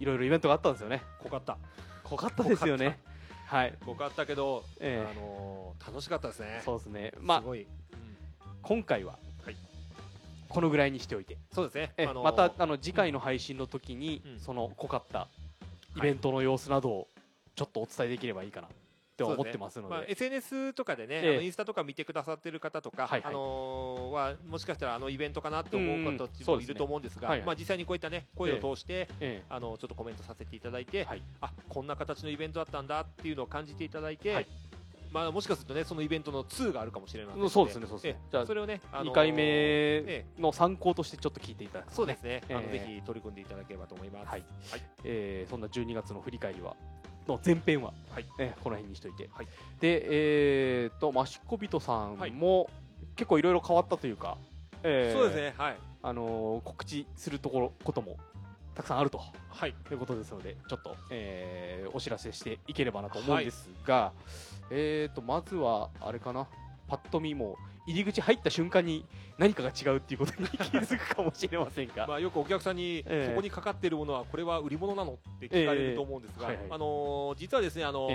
S1: いろいろイベントがあったんですよね。
S2: 濃かった。
S1: 濃かったですよね。はい。
S2: 濃かったけど、
S1: ええ。
S2: あのー楽しかったですね。
S1: そうですね。まあ
S2: すごい。
S1: 今回はこのぐらいにしておいて、
S2: そうですね。
S1: え
S2: あのー
S1: またあの次回の配信の時に、その濃かったイベントの様子などをちょっとお伝えできればいいかなって思ってますので、
S2: ねまあ、SNS とかでね、
S1: ええ。
S2: あのインスタとか見てくださってる方とか、
S1: はいはい。
S2: あのーはもしかしたらあのイベントかなと思う方
S1: うん
S2: もいると思うんですが、
S1: はいはい
S2: まあ、実際にこういったね声を通して、
S1: ええ。
S2: あのちょっとコメントさせていただいて、あこんな形のイベントだったんだっていうのを感じていただいて、
S1: はい。
S2: まあ、もしかするとねそのイベントの2があるかもしれないので
S1: そうですねそうですね。
S2: ええ。
S1: じゃあ
S2: それをね、あのー
S1: 2回
S2: え
S1: 目の参考としてちょっと聞いていただくと
S2: そうですね、あの
S1: ええ
S2: ぜひ取り組んでいただければと思います。
S1: はい。えーそんな12月の振り返りは？の前編は、えーこの辺にしといて、で、えー、とマシコビトさんも結構いろいろ変わったというか、えー
S2: そうですねはい。
S1: あのー告知するところこともたくさんあると、
S2: はい、
S1: いうことですのでちょっと、えーお知らせしていければなと思うんですが、えー、とまずはあれかな。パッと見も入り口入った瞬間に何かが違うっていうことに気づくかもしれませんが、
S2: まあ、よくお客さんに、
S1: ええ
S2: ここにかかっているものはこれは売り物なの？って聞かれると思うんですが、あのー実はですね、あの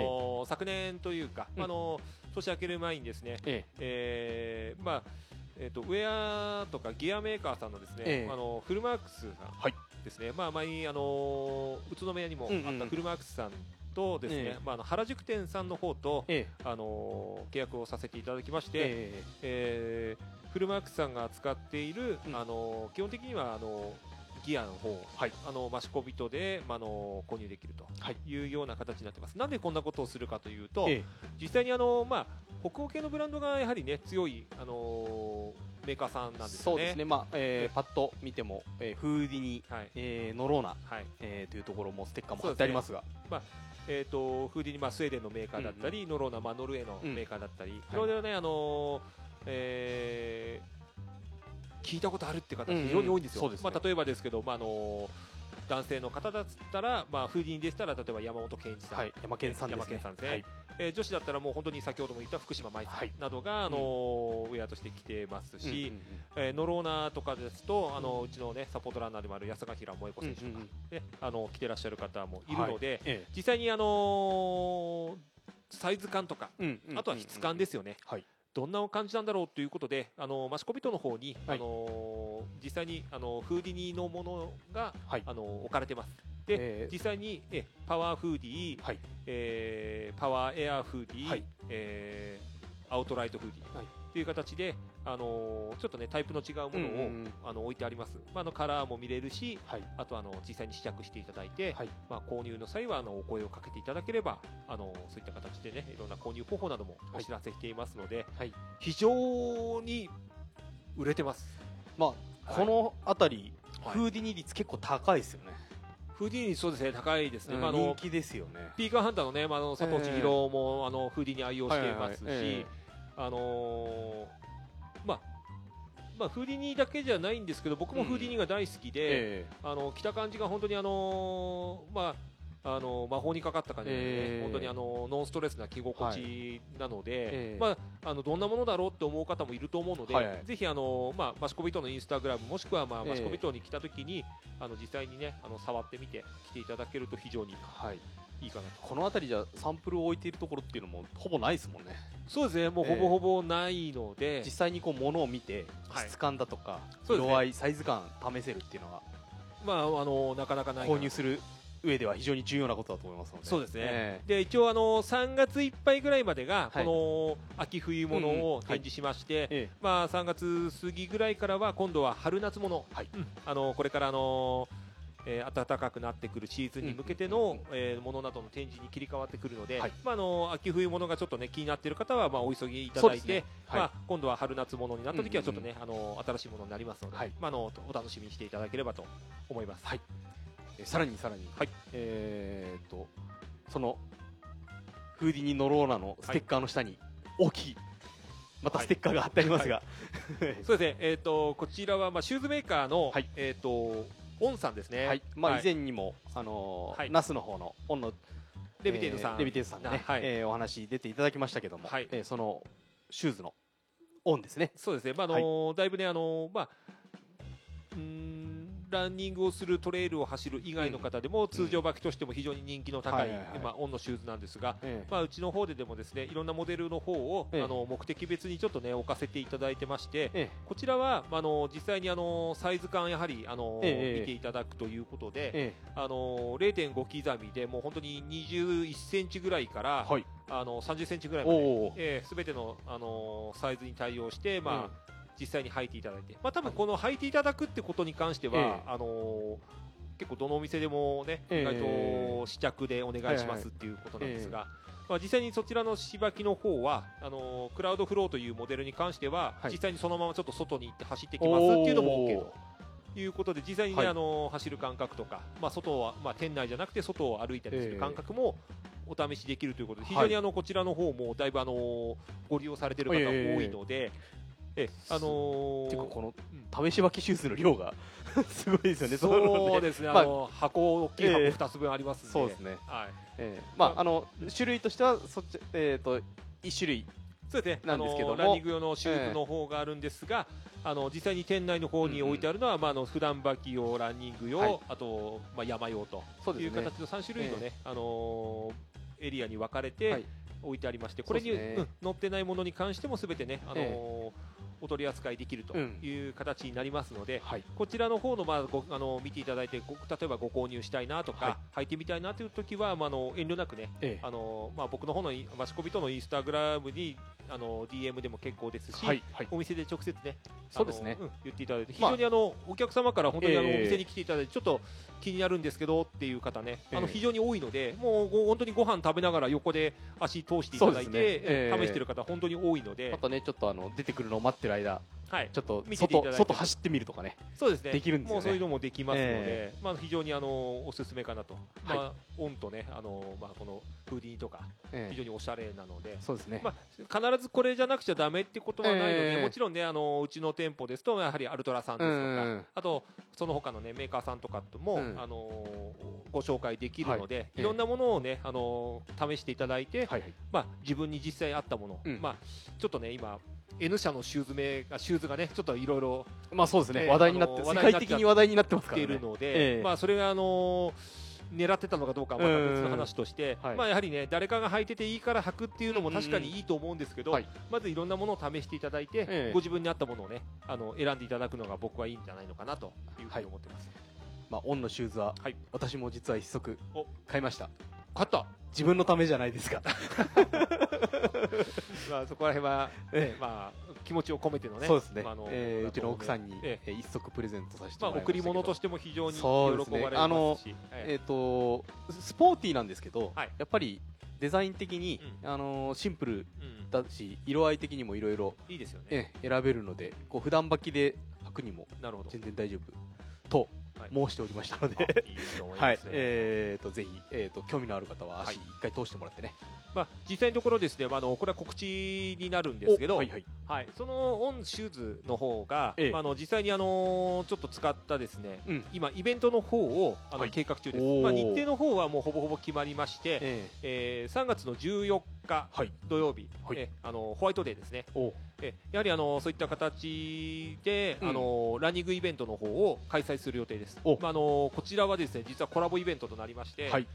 S2: ー昨年というか、あのー年明ける前にですね、えーまあえー、とウェアとかギアメーカーさんのですね、
S1: ええ。
S2: あのフルマークスさんですね、まあ、前に、あのー宇都宮にもあったフルマークスさんとですね、
S1: ええ。
S2: まあ、あの原宿店さんの方と、
S1: え
S2: あのー契約をさせていただきまして、
S1: え
S2: え。ーフルマークスさんが使っている、あのー基本的にはあのーギアの方、あのマシコビトで、まあ、あの購入できるとい。うような形になってます。なんでこんなことをするかというと、
S1: ええ。
S2: 実際にあの、まあ、北欧系のブランドがやはりね強い、あのーメーカーさんなんですよね。
S1: そうですね、まあえーパッと見ても、えーフーディニ、えーノローナ、えーというところもステッカーも貼ってありますが、
S2: まあえー、とフーディニ、まあ、スウェーデンのメーカーだったり、ノローナ、まあ、ノルウェーのメーカーだったり、いろいろね、あのーえー聞いたことあるっていう方非常に多いんですよ。
S1: うんうんすね。
S2: まあ、例えばですけど、まああのー男性の方だったら、まあ、フーディニでしたら例えば山本健一さん、
S1: はい。山健さんですね。
S2: 山健さんですね、
S1: はい
S2: えー女子だったらもう本当に先ほども言った福島舞さんなどが、あのーウェアとして着てますし、
S1: うんうんうん
S2: えーノローナとかですとあのうちのねサポートランナーでもある安ヶ平萌子選手とか、ねあの着てらっしゃる方もいるので、
S1: はい。ええ。
S2: 実際にあのーサイズ感とか、
S1: うんうんうん
S2: あとは質感ですよね。どんな感じなんだろうということで、あのマシコビトの方に、あのー実際にあのフーディニのものが、あの置かれてます。で、実際にえパワーフーディー、えーパワーエアーフーディー、えーアウトライトフーディー、っていう形で、あのーちょっとねタイプの違うものを、
S1: うんうんうん。
S2: あの置いてあります。まああのカラーも見れるし、あとあの実際に試着していただいて、まあ購入の際はあのお声をかけていただければ、あのそういった形でねいろんな購入方法などもお知らせしていますので、非常に売れてます。
S1: まあ、この辺り、フーディニ率結構高いですよね。
S2: フーディニそうですね高いですね。
S1: うん
S2: まあ
S1: 人気ですよね。
S2: ピーカーハンターのね、まあ、あの佐藤千尋も、あのフーディニ愛用していますし、
S1: はいはいはいえ
S2: あのーまあ。まあ、フーディニだけじゃないんですけど僕もフーディニが大好きで、
S1: え
S2: あの着た感じが本当にあのーまああの魔法にかかった感じで、ね
S1: ええ。
S2: 本当にあのノンストレスな着心地なので、
S1: ええ。
S2: まあ、あのどんなものだろうって思う方もいると思うので、
S1: はいはい。
S2: ぜひあの、まあ、マシコビトのインスタグラムもしくは、まあ、
S1: ええ。
S2: マシコビトに来た時に、あの実際にねあの触ってみて来ていただけると非常にい。いかなと。
S1: この辺りじゃサンプルを置いているところっていうのもほぼないですもんね。
S2: そうですね、もうほぼほぼないので、
S1: 実際にこう物を見て
S2: はい。
S1: 質感だとか、
S2: そうですね。
S1: 色合い、サイズ感試せるっていうのは
S2: まああのなかなかない
S1: 購入する上では非常に重要なことだと思いますので。
S2: そうですね、
S1: え
S2: で一応あの3月いっぱいぐらいまでが
S1: はい。
S2: この秋冬物を展示しまして、まあ、3月過ぎぐらいからは今度は春夏物、うん。あのこれからあのえー暖かくなってくるシーズンに向けての、えーものなどの展示に切り替わってくるので、まあ、あの秋冬物がちょっとね気になっている方は、まあ、お急ぎいただいて、
S1: ね。はい。
S2: まあ、今度は春夏物になった時はちょっとね、あの新しいものになりますので、まあ、あのお楽しみにしていただければと思います。
S1: えーさらにさらに、えーっとそのフーディニノローナのステッカーの下に大きいまたステッカーが貼ってありますが、
S2: そうですね、えー、とこちらは、まあ、シューズメーカーの、えー、とオンさんですね、
S1: はい。まあ、以前にも、あのーナスの方のオンの
S2: レビテイドさん。
S1: えーレビテイドさんでね、
S2: はい。
S1: えーお話出ていただきましたけども、えーそのシューズのオンですね。
S2: そうですね、まああのーだいぶね、あのーまあ、うーんランニングをするトレイルを走る以外の方でも、通常履きとしても非常に人気の高い、まあ、オンのシューズなんですが、
S1: ええ。
S2: まあ、うちの方ででもですねいろんなモデルの方を、
S1: ええ。
S2: あの目的別にちょっとね置かせていただいてまして、
S1: ええ。
S2: こちらは、まあ、あの実際にあのサイズ感やはりあの、
S1: ええ
S2: 見ていただくということで、
S1: え
S2: あの0.5刻みでもう本当に21センチぐらいから、あの30センチぐらいまでえー、全てのあのサイズに対応して、まあ実際に履いていただいて、まあ多分この履いていただくってことに関しては、
S1: ええ。
S2: あのー結構どのお店でもね、
S1: ええ。
S2: 意外と試着でお願いしますっていうことなんですが、まあ、実際にそちらの芝木の方はあのークラウドフローというモデルに関しては、実際にそのままちょっと外に行って走ってきますっていうのも OK と。いうことで実際に、ね
S1: はい。
S2: あのー走る感覚とか、まあ、外は、まあ、店内じゃなくて外を歩いたりする感覚もお試しできるということで、非常にあのこちらの方もだいぶあのーご利用されている方が多いので、えあのー
S1: てかこの試し履きシューズの量が すごいですよね
S2: そうですね、
S1: ま
S2: あの箱大きい箱
S1: ええ。
S2: 2つ分ありますんで、
S1: そうですね。
S2: はい。
S1: ええ。まああの種類としてはそっちえっ、と一種類
S2: そうですね。
S1: なんですけど
S2: ランニング用のシューズの方があるんですが、あの実際に店内の方に置いてあるのは、まあ、あの普段履き用、ランニング用、
S1: はい。
S2: あと、まあ、山用という形の3種類のね、
S1: え
S2: あのーエリアに分かれて、
S1: はい。
S2: 置いてありましてこれに、
S1: ね。
S2: うん載ってないものに関してもすべてね、あのー
S1: え
S2: お取り扱いできると
S1: うん
S2: いう形になりますので、こちらの方のまあごあの見ていただいてご例えばご購入したいなとか、履い。てみたいなという時は、まあ、あの遠慮なくね、
S1: ええ。
S2: あのまあ、僕の方のいマシコビとのインスタグラムにあの DM でも結構ですし、
S1: はい。はい。
S2: お店で直接ね
S1: そうですね。
S2: あのん言っていただいて非
S1: まあ
S2: 常にあの、お客様から本当にあの、
S1: ええ。
S2: お店に来ていただいてちょっと気になるんですけどっていう方ね、あの
S1: ええ
S2: 非常に多いのでもうご本当にご飯食べながら横で足通していただいて、
S1: ね。ええ。
S2: 試してる方本当に多いので。
S1: またねちょっとあの出てくるのを待ってる間、
S2: はい。
S1: ちょっと外外走ってみるとかね。
S2: そうですね。
S1: できるんですよね。
S2: もうそういうのもできますので、
S1: え
S2: まあ非常にあのおすすめかなと。
S1: はい。
S2: まあオンとねあのまあこのフーディーとか、
S1: ええ。
S2: 非常におしゃれなので、
S1: そうですね。
S2: まあ必ずこれじゃなくちゃダメってことはないので、
S1: ええ。
S2: もちろんねあのうちの店舗ですとやはりアルトラさんですとか、
S1: うん
S2: あとその他のねメーカーさんとかとも、
S1: うん。
S2: あのご紹介できるので、
S1: はい。
S2: い、ろんなものをねあの試していただいて、まあ自分に実際合ったもの、
S1: うん。
S2: まあちょっとね今 N 社のシューズ名がシューズがねちょっといろいろ
S1: まあそうですね。
S2: えー
S1: 話題になって世界的に話題になってますからね。
S2: ているので、
S1: ええ。
S2: まあそれがあの狙ってたのかどうかはまた別の話として、
S1: うんはい。
S2: まあやはりね誰かが履いてていいから履くっていうのも確かにいいと思うんですけど、
S1: はい。
S2: まずいろんなものを試していただいて、
S1: ええ。
S2: ご自分に合ったものをねあの選んでいただくのが僕はいいんじゃないのかなというふうに思ってます。
S1: まあオンのシューズは、私も実は一足買いました
S2: 買った。
S1: 自分のためじゃないですか。
S2: まあそこら辺は、
S1: ええ。
S2: まあ気持ちを込めてのね、
S1: そうですね、
S2: まああの
S1: えーうちの奥さんに、
S2: え
S1: え。ー一足プレゼントさせて
S2: まあ
S1: もらいましたけど。
S2: 贈り物としても非常に喜
S1: そうですね。
S2: ばれますし。
S1: あの
S2: ええ。
S1: えっ、とスポーティーなんですけど、やっぱりデザイン的に、あのシンプルだし、色合い的にもいろいろ
S2: いいですよね。
S1: ええ選べるのでこう普段履きで履くにも全然大丈夫と申しておりましたので、
S2: あいいいますね。
S1: はい。えー、とぜひ、えー、と興味のある方は足一回通してもらってね、
S2: まあ、実際のところですね、まあ、あのこれは告知になるんですけど、
S1: おはいはい。
S2: はい。そのオンシューズの方が、
S1: ええ。
S2: まあ、あの実際にあのちょっと使ったですね、
S1: うん。
S2: 今イベントの方をあの、
S1: はい。
S2: 計画中です。まあ、日程の方はもうほぼほぼ決まりまして、
S1: え
S2: え。ー3月の14日、土曜日、えあのホワイトデーですね。えやはりあのそういった形で、
S1: うん。
S2: あのランニングイベントの方を開催する予定です。まあ、あのこちらはですね実はコラボイベントとなりまして、
S1: はい。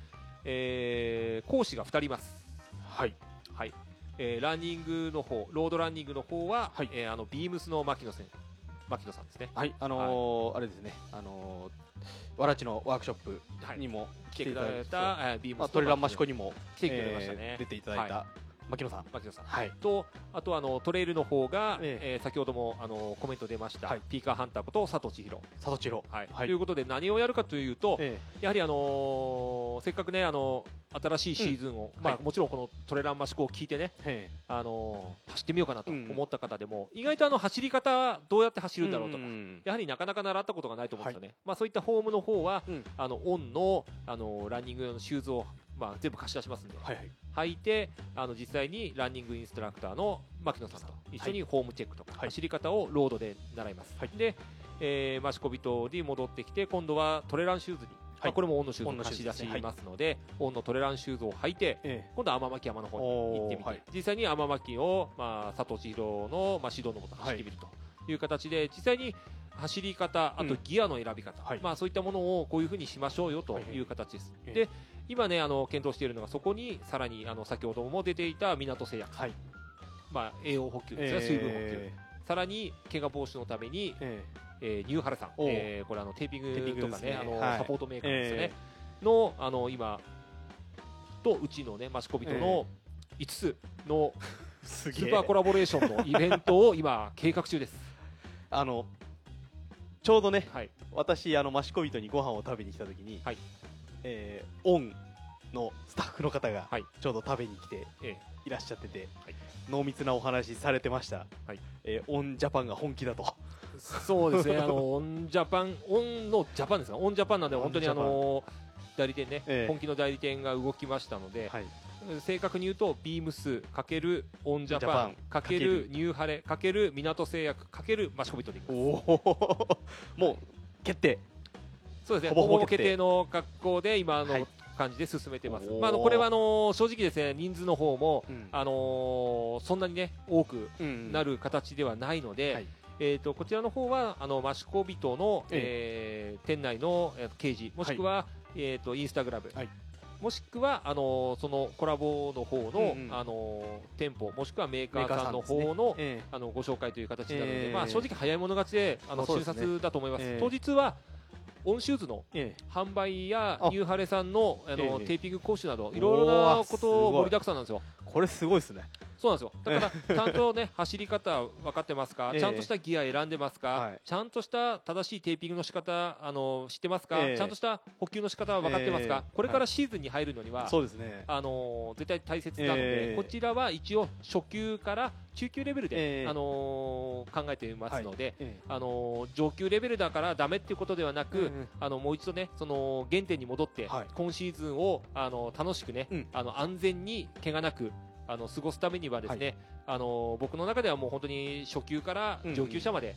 S2: えー講師が2人います。
S1: はい。
S2: はい。えーランニングの方、ロードランニングの方は、えーあのビームスの牧野選牧野さんですね。
S1: はい。あのーあれですね。あのーわらちのワークショップにも来ていただいた、
S2: はいビームス
S1: まあトレランマシコにも
S2: 来てくれましたね。
S1: えー出ていただいた、
S2: は
S1: 牧野さん。
S2: 牧野さん、
S1: はい。
S2: とあとあのトレイルの方が、えー先ほどもあのコメント出ました、ピーカーハンターこと佐藤千尋
S1: 佐藤千尋
S2: はい、
S1: はい。
S2: ということで何をやるかというと、やはりあのーせっかくねあの新しいシーズンを、まあ
S1: うんはい。
S2: もちろんこのトレランマシコを聞いてね、
S1: え
S2: あのー走ってみようかなと思った方でも、意外とあの走り方どうやって走るんだろうとか、やはりなかなか習ったことがないと思うんですよね、まあ、そういったフォームの方は、あのオンのあのランニング用のシューズを、まあ、全部貸し出しますんで、履いてあの実際にランニングインストラクターの牧野さんと一緒にフォームチェックとか、走り方をロードで習います、で、えー、マシコビトに戻ってきて今度はトレランシューズに、まあ、これも On のシューズを貸し出しますので、 On のトレランシューズを履いて、今度は天巻山の方に行ってみて、実際に天巻を、まあ、佐藤千尋の、まあ、指導のもと走ってみるという形で、実際に走り方、あとギアの選び方、まあ、そういったものをこういうふうにしましょうよという形です。で今ねあの検討しているのがそこにさらにあの先ほども出ていた港製薬、まあ、栄養補給ですね、
S1: えー。
S2: 水分補給。さらに怪我防止のために、えー。ニューハルさん、えーこれあのテーピン
S1: グ
S2: グとかねあの、
S1: はい。
S2: サポートメーカーですよね。
S1: え、
S2: のあの今とうちのねマシコビトの5つの スーパーコラボレーションのイベントを今計画中です。
S1: あのちょうどね、私あのマシコビトにご飯を食べに来た時に、えー On のスタッフの方がちょうど食べに来ていらっしゃってて、濃密なお話しされてました、えー On Japan が本気だと。
S2: そうですね、あのオンジャパン、オンのジャパンですか、オンジャパンなんで、本当にあの代理店ね、
S1: ええ。
S2: 本気の代理店が動きましたので、正確に言うと、 BEAMS かけるオンジャパンかけるニューハレかける港製薬かけるマシコビトでいきます。
S1: もう決定。
S2: そうですね、
S1: ほぼ
S2: 決
S1: 決定。
S2: 定の格好で今の感じで進めてます。まああのこれはあの正直ですね人数の方も、あのそんなにね多くなる形ではないので。えー、とこちらの方はあのマシコビトの、えー店内のえー掲示もしくは、えー、とインスタグラム、もしくはあのそのコラボの方の、
S1: うんうん。
S2: あの店舗もしくはメーカーさんの方の,、
S1: え
S2: あのご紹介という形なので、
S1: ええ。
S2: まあ、正直早い者勝ちであの
S1: ね。
S2: 瞬殺だと思います、
S1: ええ。
S2: 当日はOn シューズの販売やニューハレさんのあの、
S1: ええ。
S2: テーピング講習などいろいろなことを盛りだくさんなんですよ。
S1: これすごいですね
S2: そうなんですよ。だから、ちゃんとね、走り方分かってますか、
S1: ええ。
S2: ちゃんとしたギア選んでますか、ちゃんとした正しいテーピングの仕方、あの、知ってますか、
S1: ええ。
S2: ちゃんとした補給の仕方は分かってますか、
S1: ええ。
S2: これからシーズンに入るのには、
S1: そうですね。
S2: あの、絶対大切なので、
S1: ええ。
S2: こちらは一応初級から中級レベルで、
S1: ええ。
S2: あの考えていますので、あの上級レベルだからダメっていうことではなく、あのもう一度ねその原点に戻って、今シーズンをあの楽しくね、あの安全に怪我なくあの過ごすためにはですね、あの僕の中ではもう本当に初級から上級者まで、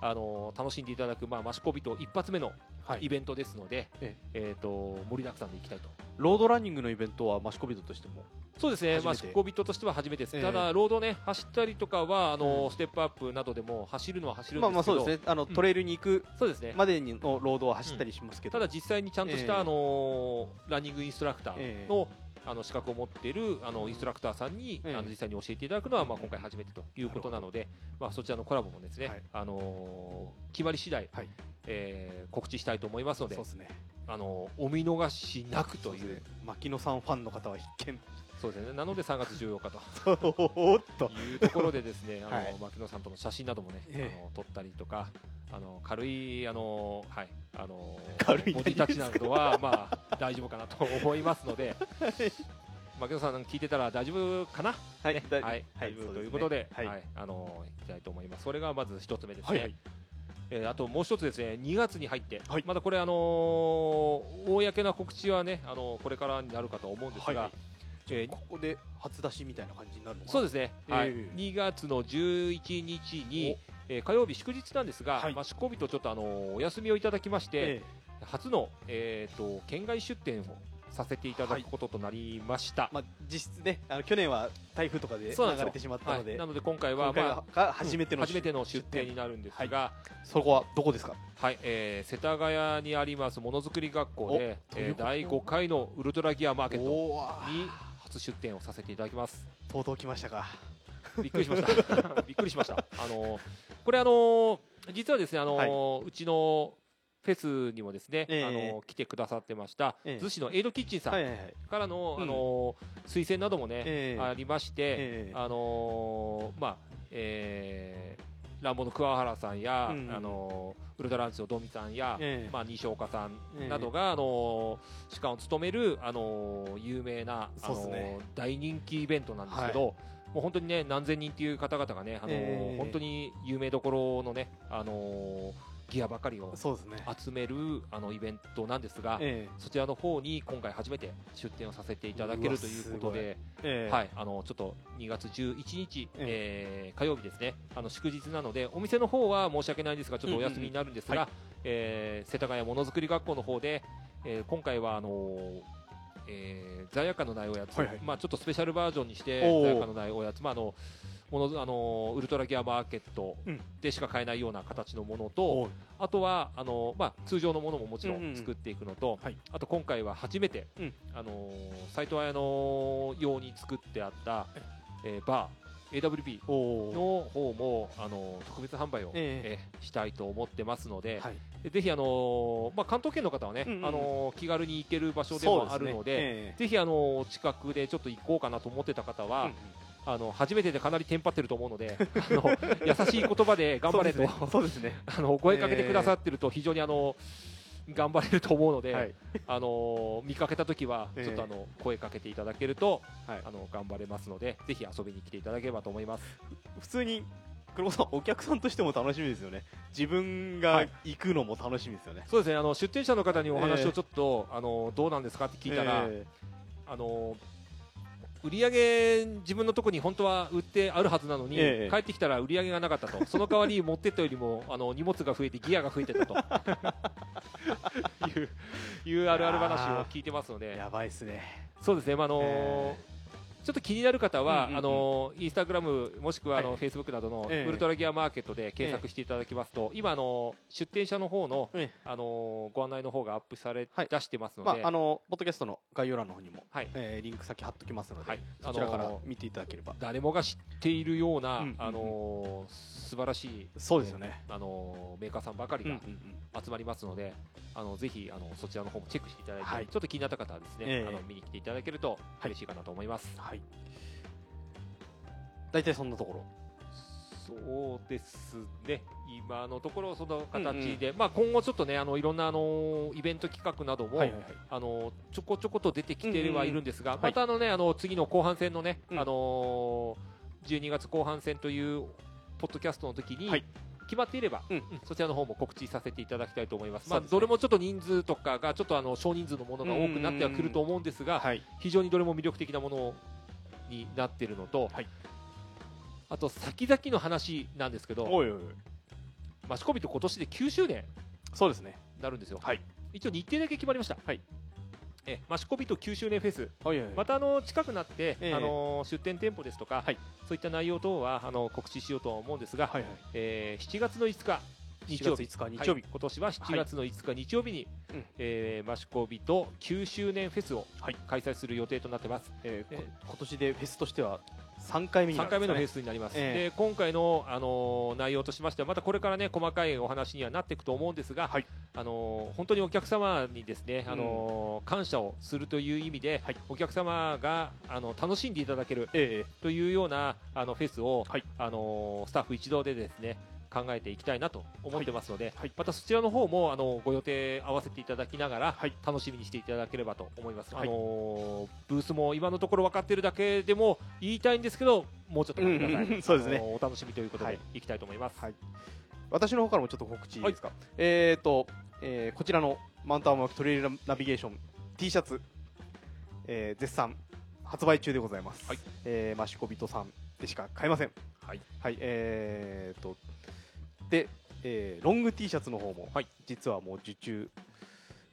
S2: あの楽しんでいただく、まあ、マシコビト一発目のイベントですので、えー、と盛りだくさんでいきたいと。
S1: ロードランニングのイベントはマシコビトとしても
S2: そうですね、マシコビトとしては初めてです、
S1: ええ。
S2: ただ、ロードね、走ったりとかは、あのステップアップなどでも走るのは走るんですけど、
S1: まあまあそうですね。あの、
S2: うん。
S1: トレイルに行く
S2: そうですね。
S1: までにのロードは走ったりしますけど、
S2: ただ実際にちゃんとした、
S1: ええ。
S2: あのランニングインストラクタ
S1: え
S2: ーの,、あの資格を持っているあのインストラクターさんに、あの実際に教えていただくのは、まあ、今回初めてということなので、まあ、そちらのコラボもですね、あの決まり次第、えー告知したいと思いますので
S1: そうですね。
S2: あのお見逃しなくという。
S1: 牧野さんファンの方は必見
S2: そうですね。なので3月14日と。
S1: おっと。
S2: いうところでですねあの、
S1: はい
S2: 牧野さんとの写真などもね、
S1: ええ。
S2: あの撮ったりとかあの軽いあのはいあの
S1: 軽い
S2: ボディタッチなどはまあ大丈夫かなと思いますので。牧野さん聞いてたら大丈夫かな？
S1: はい
S2: ね
S1: だ
S2: はい、
S1: はい
S2: 大丈夫
S1: そうですね。
S2: ということで、
S1: はい。
S2: はい、あのいきたいと思います。それがまず一つ目ですね。
S1: はいはい。
S2: えーあともう一つですね、2月に入って、まだこれあのー公な告知はね、あのこれからになるかと思うんですが、
S1: はい
S2: えー
S1: ここで初出しみたいな感じになるの
S2: そうですね、はい。
S1: ええ
S2: 2月の11日に、えー火曜日祝日なんですが、まあ、祝日とちょっとあのーお休みをいただきまして、
S1: え
S2: 初の、えー、と県外出店をさせていただくこととなりました。
S1: まあ、実質ねあの去年は台風とかで流れてしまったので、
S2: はい。なので今回はまあ
S1: が初めての、
S2: うん初めての出店。になるんですが、
S1: そこはどこですか？
S2: はい、えー世田谷にありますものづくり学校で、えー第5回のウルトラギアマーケットに初出店をさせていただきます。
S1: とうとう来ましたか。
S2: びっくりしました。びっくりしました。あのーこれあのー実はですね、あのー
S1: は
S2: うちのフェスにもですね、
S1: ええ。
S2: あのー来てくださってました、
S1: ええ。
S2: 逗子のエイドキッチンさん。
S1: はいはいはい。
S2: からの、
S1: うん。
S2: あのー推薦などもね、
S1: ええ。
S2: ありまして、
S1: ええ。
S2: あのーまあ、えーランボの桑原さんや、
S1: うん。
S2: あのーウルトラランチのドミさんや、
S1: ええ。
S2: まあ、西岡さん
S1: ええ。
S2: などが、あのー主管を務める、あのー有名な、あの
S1: ね
S2: 大人気イベントなんですけど、
S1: はい。
S2: もう本当にね何千人っていう方々がね、あのー
S1: ええ。
S2: 本当に有名どころのね、あのーギアばかりを集めるあのイベントなんですが、
S1: ええ。
S2: そちらの方に今回初めて出展をさせていただけるということで、
S1: ええ。
S2: はい、あのちょっと2月11日、えー火曜日ですね、あの祝日なので、お店の方は申し訳ないんですが、ちょっとお休みになるんですが、
S1: うんうんうん。
S2: えー世田谷ものづくり学校の方で、えー今回はあのーえー罪悪感のないおやつ、
S1: はいはい。
S2: まあ、ちょっとスペシャルバージョンにして、罪悪感のないおやつ、まああのものあのウルトラギアマーケットでしか買えないような形のものと、あとはあの、まあ、通常のものももちろ
S1: うんうんうん。
S2: ん作っていくのと、あと今回は初めて、あの斎藤彩の用に作ってあった、えーバー AWB の方もあの特別販売を、
S1: え
S2: え。ーしたいと思ってますので、でぜひあのまあ、関東圏の方はね、
S1: うんうん
S2: あの気軽に行ける場所でもあるので
S1: ええ。
S2: ぜひあの近くでちょっと行こうかなと思ってた方は、あの初めてでかなりテンパってると思うのであの 優しい言葉で頑張れと
S1: そうですね。
S2: あの声かけてくださってると非常にあの頑張れると思うので、
S1: はい。
S2: あの見かけた時は
S1: ええ
S2: ちょっとあの声かけていただけると、あの頑張れますのでぜひ遊びに来ていただければと思います。
S1: 普通に黒本さんお客さんとしても楽しみですよね。自分が行くのも楽しみですよね、
S2: そうですね。あの出店者の方にお話
S1: ええ
S2: をちょっと、あのどうなんですかって聞いたら、
S1: え
S2: あの売り上げ自分のところに本当は売ってあるはずなのに、
S1: ええ。
S2: 帰ってきたら売り上げがなかったと。その代わり持ってったよりもあの荷物が増えてギアが増えてたと。いう。いうあるある話を聞いてますので。
S1: やばいですね。
S2: そうですね、まああのちょっと気になる方は、
S1: うんうんうん。
S2: あのインスタグラムもしくはあの、
S1: はい。
S2: フェイスブックなどの
S1: ええ。
S2: ウルトラギアマーケットで検索していただきますと、今あの出店者の方の、あのご案内の方がアップされ、出してますので、
S1: まあ、あのポッドキャストの概要欄の方にも、
S2: はい。
S1: えーリンク先貼っときますので、
S2: はい。
S1: そちらから見ていただければ、
S2: 誰もが知っているような、
S1: うんうんうん。
S2: あの素晴らしい
S1: そうですよね。
S2: あのメーカーさんばかりが集まりますので、あのぜひあのそちらの方もチェックしていただいて、
S1: はい。
S2: ちょっと気になった方はですね、
S1: ええ。
S2: あの見に来ていただけると嬉しいかなと思います。
S1: はい。大体そんなところ。
S2: そうですね、今のところ、その形で、まあ、今後ちょっとね、あのいろんなあのイベント企画なども、
S1: はいはいはい。
S2: あのちょこちょこと出てきてはいるんですが、
S1: うんうん
S2: またあの、ね、あの次の後半戦のね、あの12月後半戦というポッドキャストの時に、決まっていれば、うん。そちらの方も告知させていただきたいと思います。まあ、どれもちょっと人数とかがちょっとあの少人数のものが多くなってはくると思うんですが、非常にどれも魅力的なものになっているのと、あと先々の話なんですけど、
S1: おいおいおい。
S2: マシコビと今年で9周年
S1: そうですね。
S2: なるんですよ。一応日程だけ決まりました。えマシコビと9周年フェス、またあの近くなって、
S1: ええ。
S2: あの出店店舗ですとか、そういった内容等はあの告知しようとは思うんですが、えー7月の5日日曜日。
S1: 7月5日日曜日
S2: はい。今年は7月の5日日曜日に、えーマシコビと9周年フェスを開催する予定となってます。
S1: えーこ今年でフェスとしては3回目にな
S2: 3
S1: るんですかね
S2: 回目のフェスになります、
S1: ええ
S2: で今回の、あのー内容としましてはまたこれからね細かいお話にはなっていくと思うんですが、あのー本当にお客様にですね、あのー感謝をするという意味で、お客様があの楽しんでいただけるというようなあのフェスを、あのースタッフ一同でですね考えていきたいなと思ってますので、またそちらの方もあのご予定合わせていただきながら、楽しみにしていただければと思います、
S1: はい。
S2: あのーブースも今のところ分かっているだけでも言いたいんですけどもうちょっと待ってください、
S1: うんうん そうですね。
S2: あのーお楽しみということでい。きたいと思います、
S1: 私の方からもちょっと告知いいですか、えっ、と、えーこちらのマウントアーマートレイルナビゲーション T シャツ、えー絶賛発売中でございます、えーマシコビトさんでしか買えません。
S2: はい、
S1: えー、とで、えーロング T シャツの方も、実はもう受注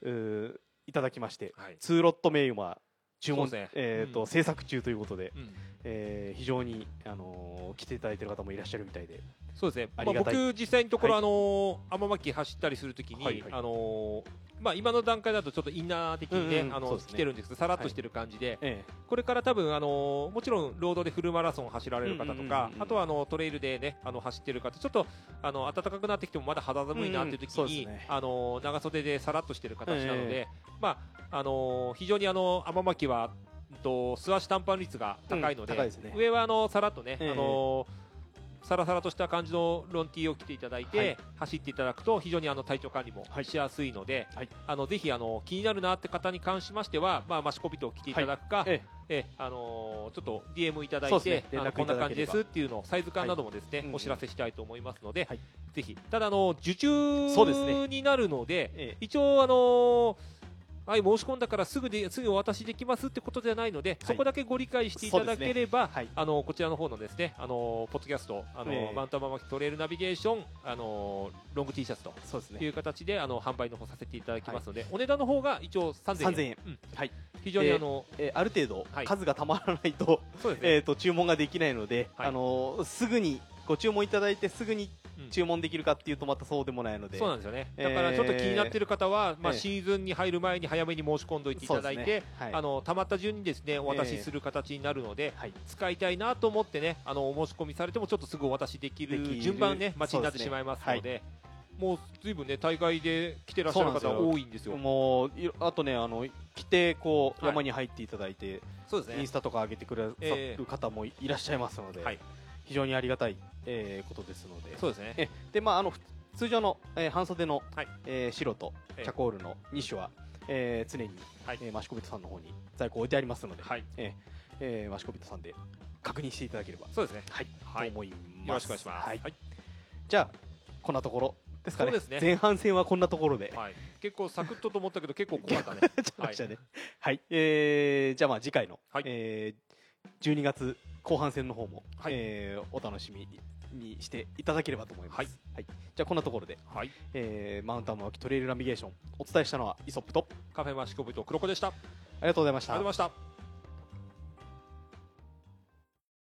S1: うーいただきまして、ツーロット名は注文、
S2: ね。
S1: えーと
S2: うん。
S1: 制作中ということで、
S2: うん。
S1: えー非常に、あのー来ていただいている方もいらっしゃるみたいで
S2: そうですね、まあ、僕、実際のところ、
S1: はい。
S2: あのー天巻走ったりするときに、
S1: はい。はい
S2: あのーまあ、今の段階だとちょっとインナー的にね、
S1: うんうん
S2: あの
S1: ね。
S2: 来てるんですけど、さらっとしてる感じで、
S1: え
S2: これから多分あのーもちろんロードでフルマラソン走られる方とか
S1: う、ん
S2: あとはあのトレイルでね、あの走ってる方、ちょっとあの暖かくなってきてもまだ肌寒いなっていう時に、
S1: うんうん。ね。
S2: あのー長袖でさらっとしてる形なので、
S1: え
S2: まああのー非常にあの天巻は、うんと素足短パン率が高いので、
S1: うんですね。
S2: 上はあのさらっとね、
S1: ええ。
S2: あのーさらさらとした感じのロンティーを着ていただいて、
S1: はい。
S2: 走っていただくと非常にあの体調管理もしやすいので、あのぜひあの気になるなって方に関しましては、まあ、マシコビトを着ていただくか、
S1: はい。え
S2: え。あのーちょっと DM いただいて、
S1: ね。連絡
S2: あのこんな感じですっていうのをサイズ感などもですね、
S1: はい
S2: お知らせしたいと思いますので、
S1: はい。
S2: ぜひ。ただあの受
S1: そうですね。
S2: 注になるので、
S1: ええ。
S2: 一応あのーはい、申し込んだからすぐですぐお渡しできますってことじゃないので、そこだけご理解していただければ、あのこちらの方のですね、あのポッドキャスト、あの、
S1: ええ。
S2: マウントアママキトレイルナビゲーション、あのロング T シャツと
S1: そうですね。
S2: いう形であの販売の方させていただきますので、お値段の方が一応3000円。
S1: 3000円。
S2: うん。
S1: はい。
S2: 非常にあの、
S1: えーえーある程度
S2: はい。
S1: 数がたまらないと,、
S2: そうですね。
S1: えー、と注文ができないので、
S2: はい。
S1: あのーすぐにご注文いただいてすぐに注文できるかっていうとまたそうでもないので、
S2: そうなんですよね。だからちょっと気になっている方は、まあ、
S1: ええ
S2: シーズンに入る前に早めに申し込んどいていただいて、あのたまった順にですねお渡しする形になるので、使いたいなと思ってねあのお申し込みされてもちょっとすぐお渡しできる順番ね待ちになってしまいますので、
S1: はい。
S2: もうずいぶんね大会で来てらっしゃる方多いんですよ。
S1: もういあとねあの来てこう
S2: はい。
S1: 山に入っていただいて、
S2: そうですね。
S1: インスタとか上げてくださ
S2: ええ
S1: る方もいらっしゃいますので、
S2: はい。
S1: 非常にありがたい、えーことですので。
S2: そうですね。
S1: えでまああのふ通常の、えー半袖の、
S2: はい。
S1: えー白と
S2: ええ
S1: チャコールの2種は、えー常に、えーマシコビトさんの方に在庫置いてありますので、えーえーマシコビトさんで確認していただければ。
S2: そうですね。
S1: はい、
S2: はい。
S1: と思います。
S2: よろしくお願いします。
S1: はい。
S2: はい。
S1: じゃあこんなところですかね。
S2: そうですね。
S1: 前半戦はこんなところで、
S2: はい、結構サクッとと思ったけど結構濃かったね。
S1: ね。はい、えーじゃあまあ次回の、えー12月後半戦の方も、えーお楽しみにしていただければと思います。はいじゃあこんなところで、
S2: はい
S1: えーマウンタンマーキトレイルナビゲーションお伝えしたのはイソップと
S2: カフェマシコブと黒子でした。あり
S1: がとうございました
S2: ありがとうございました。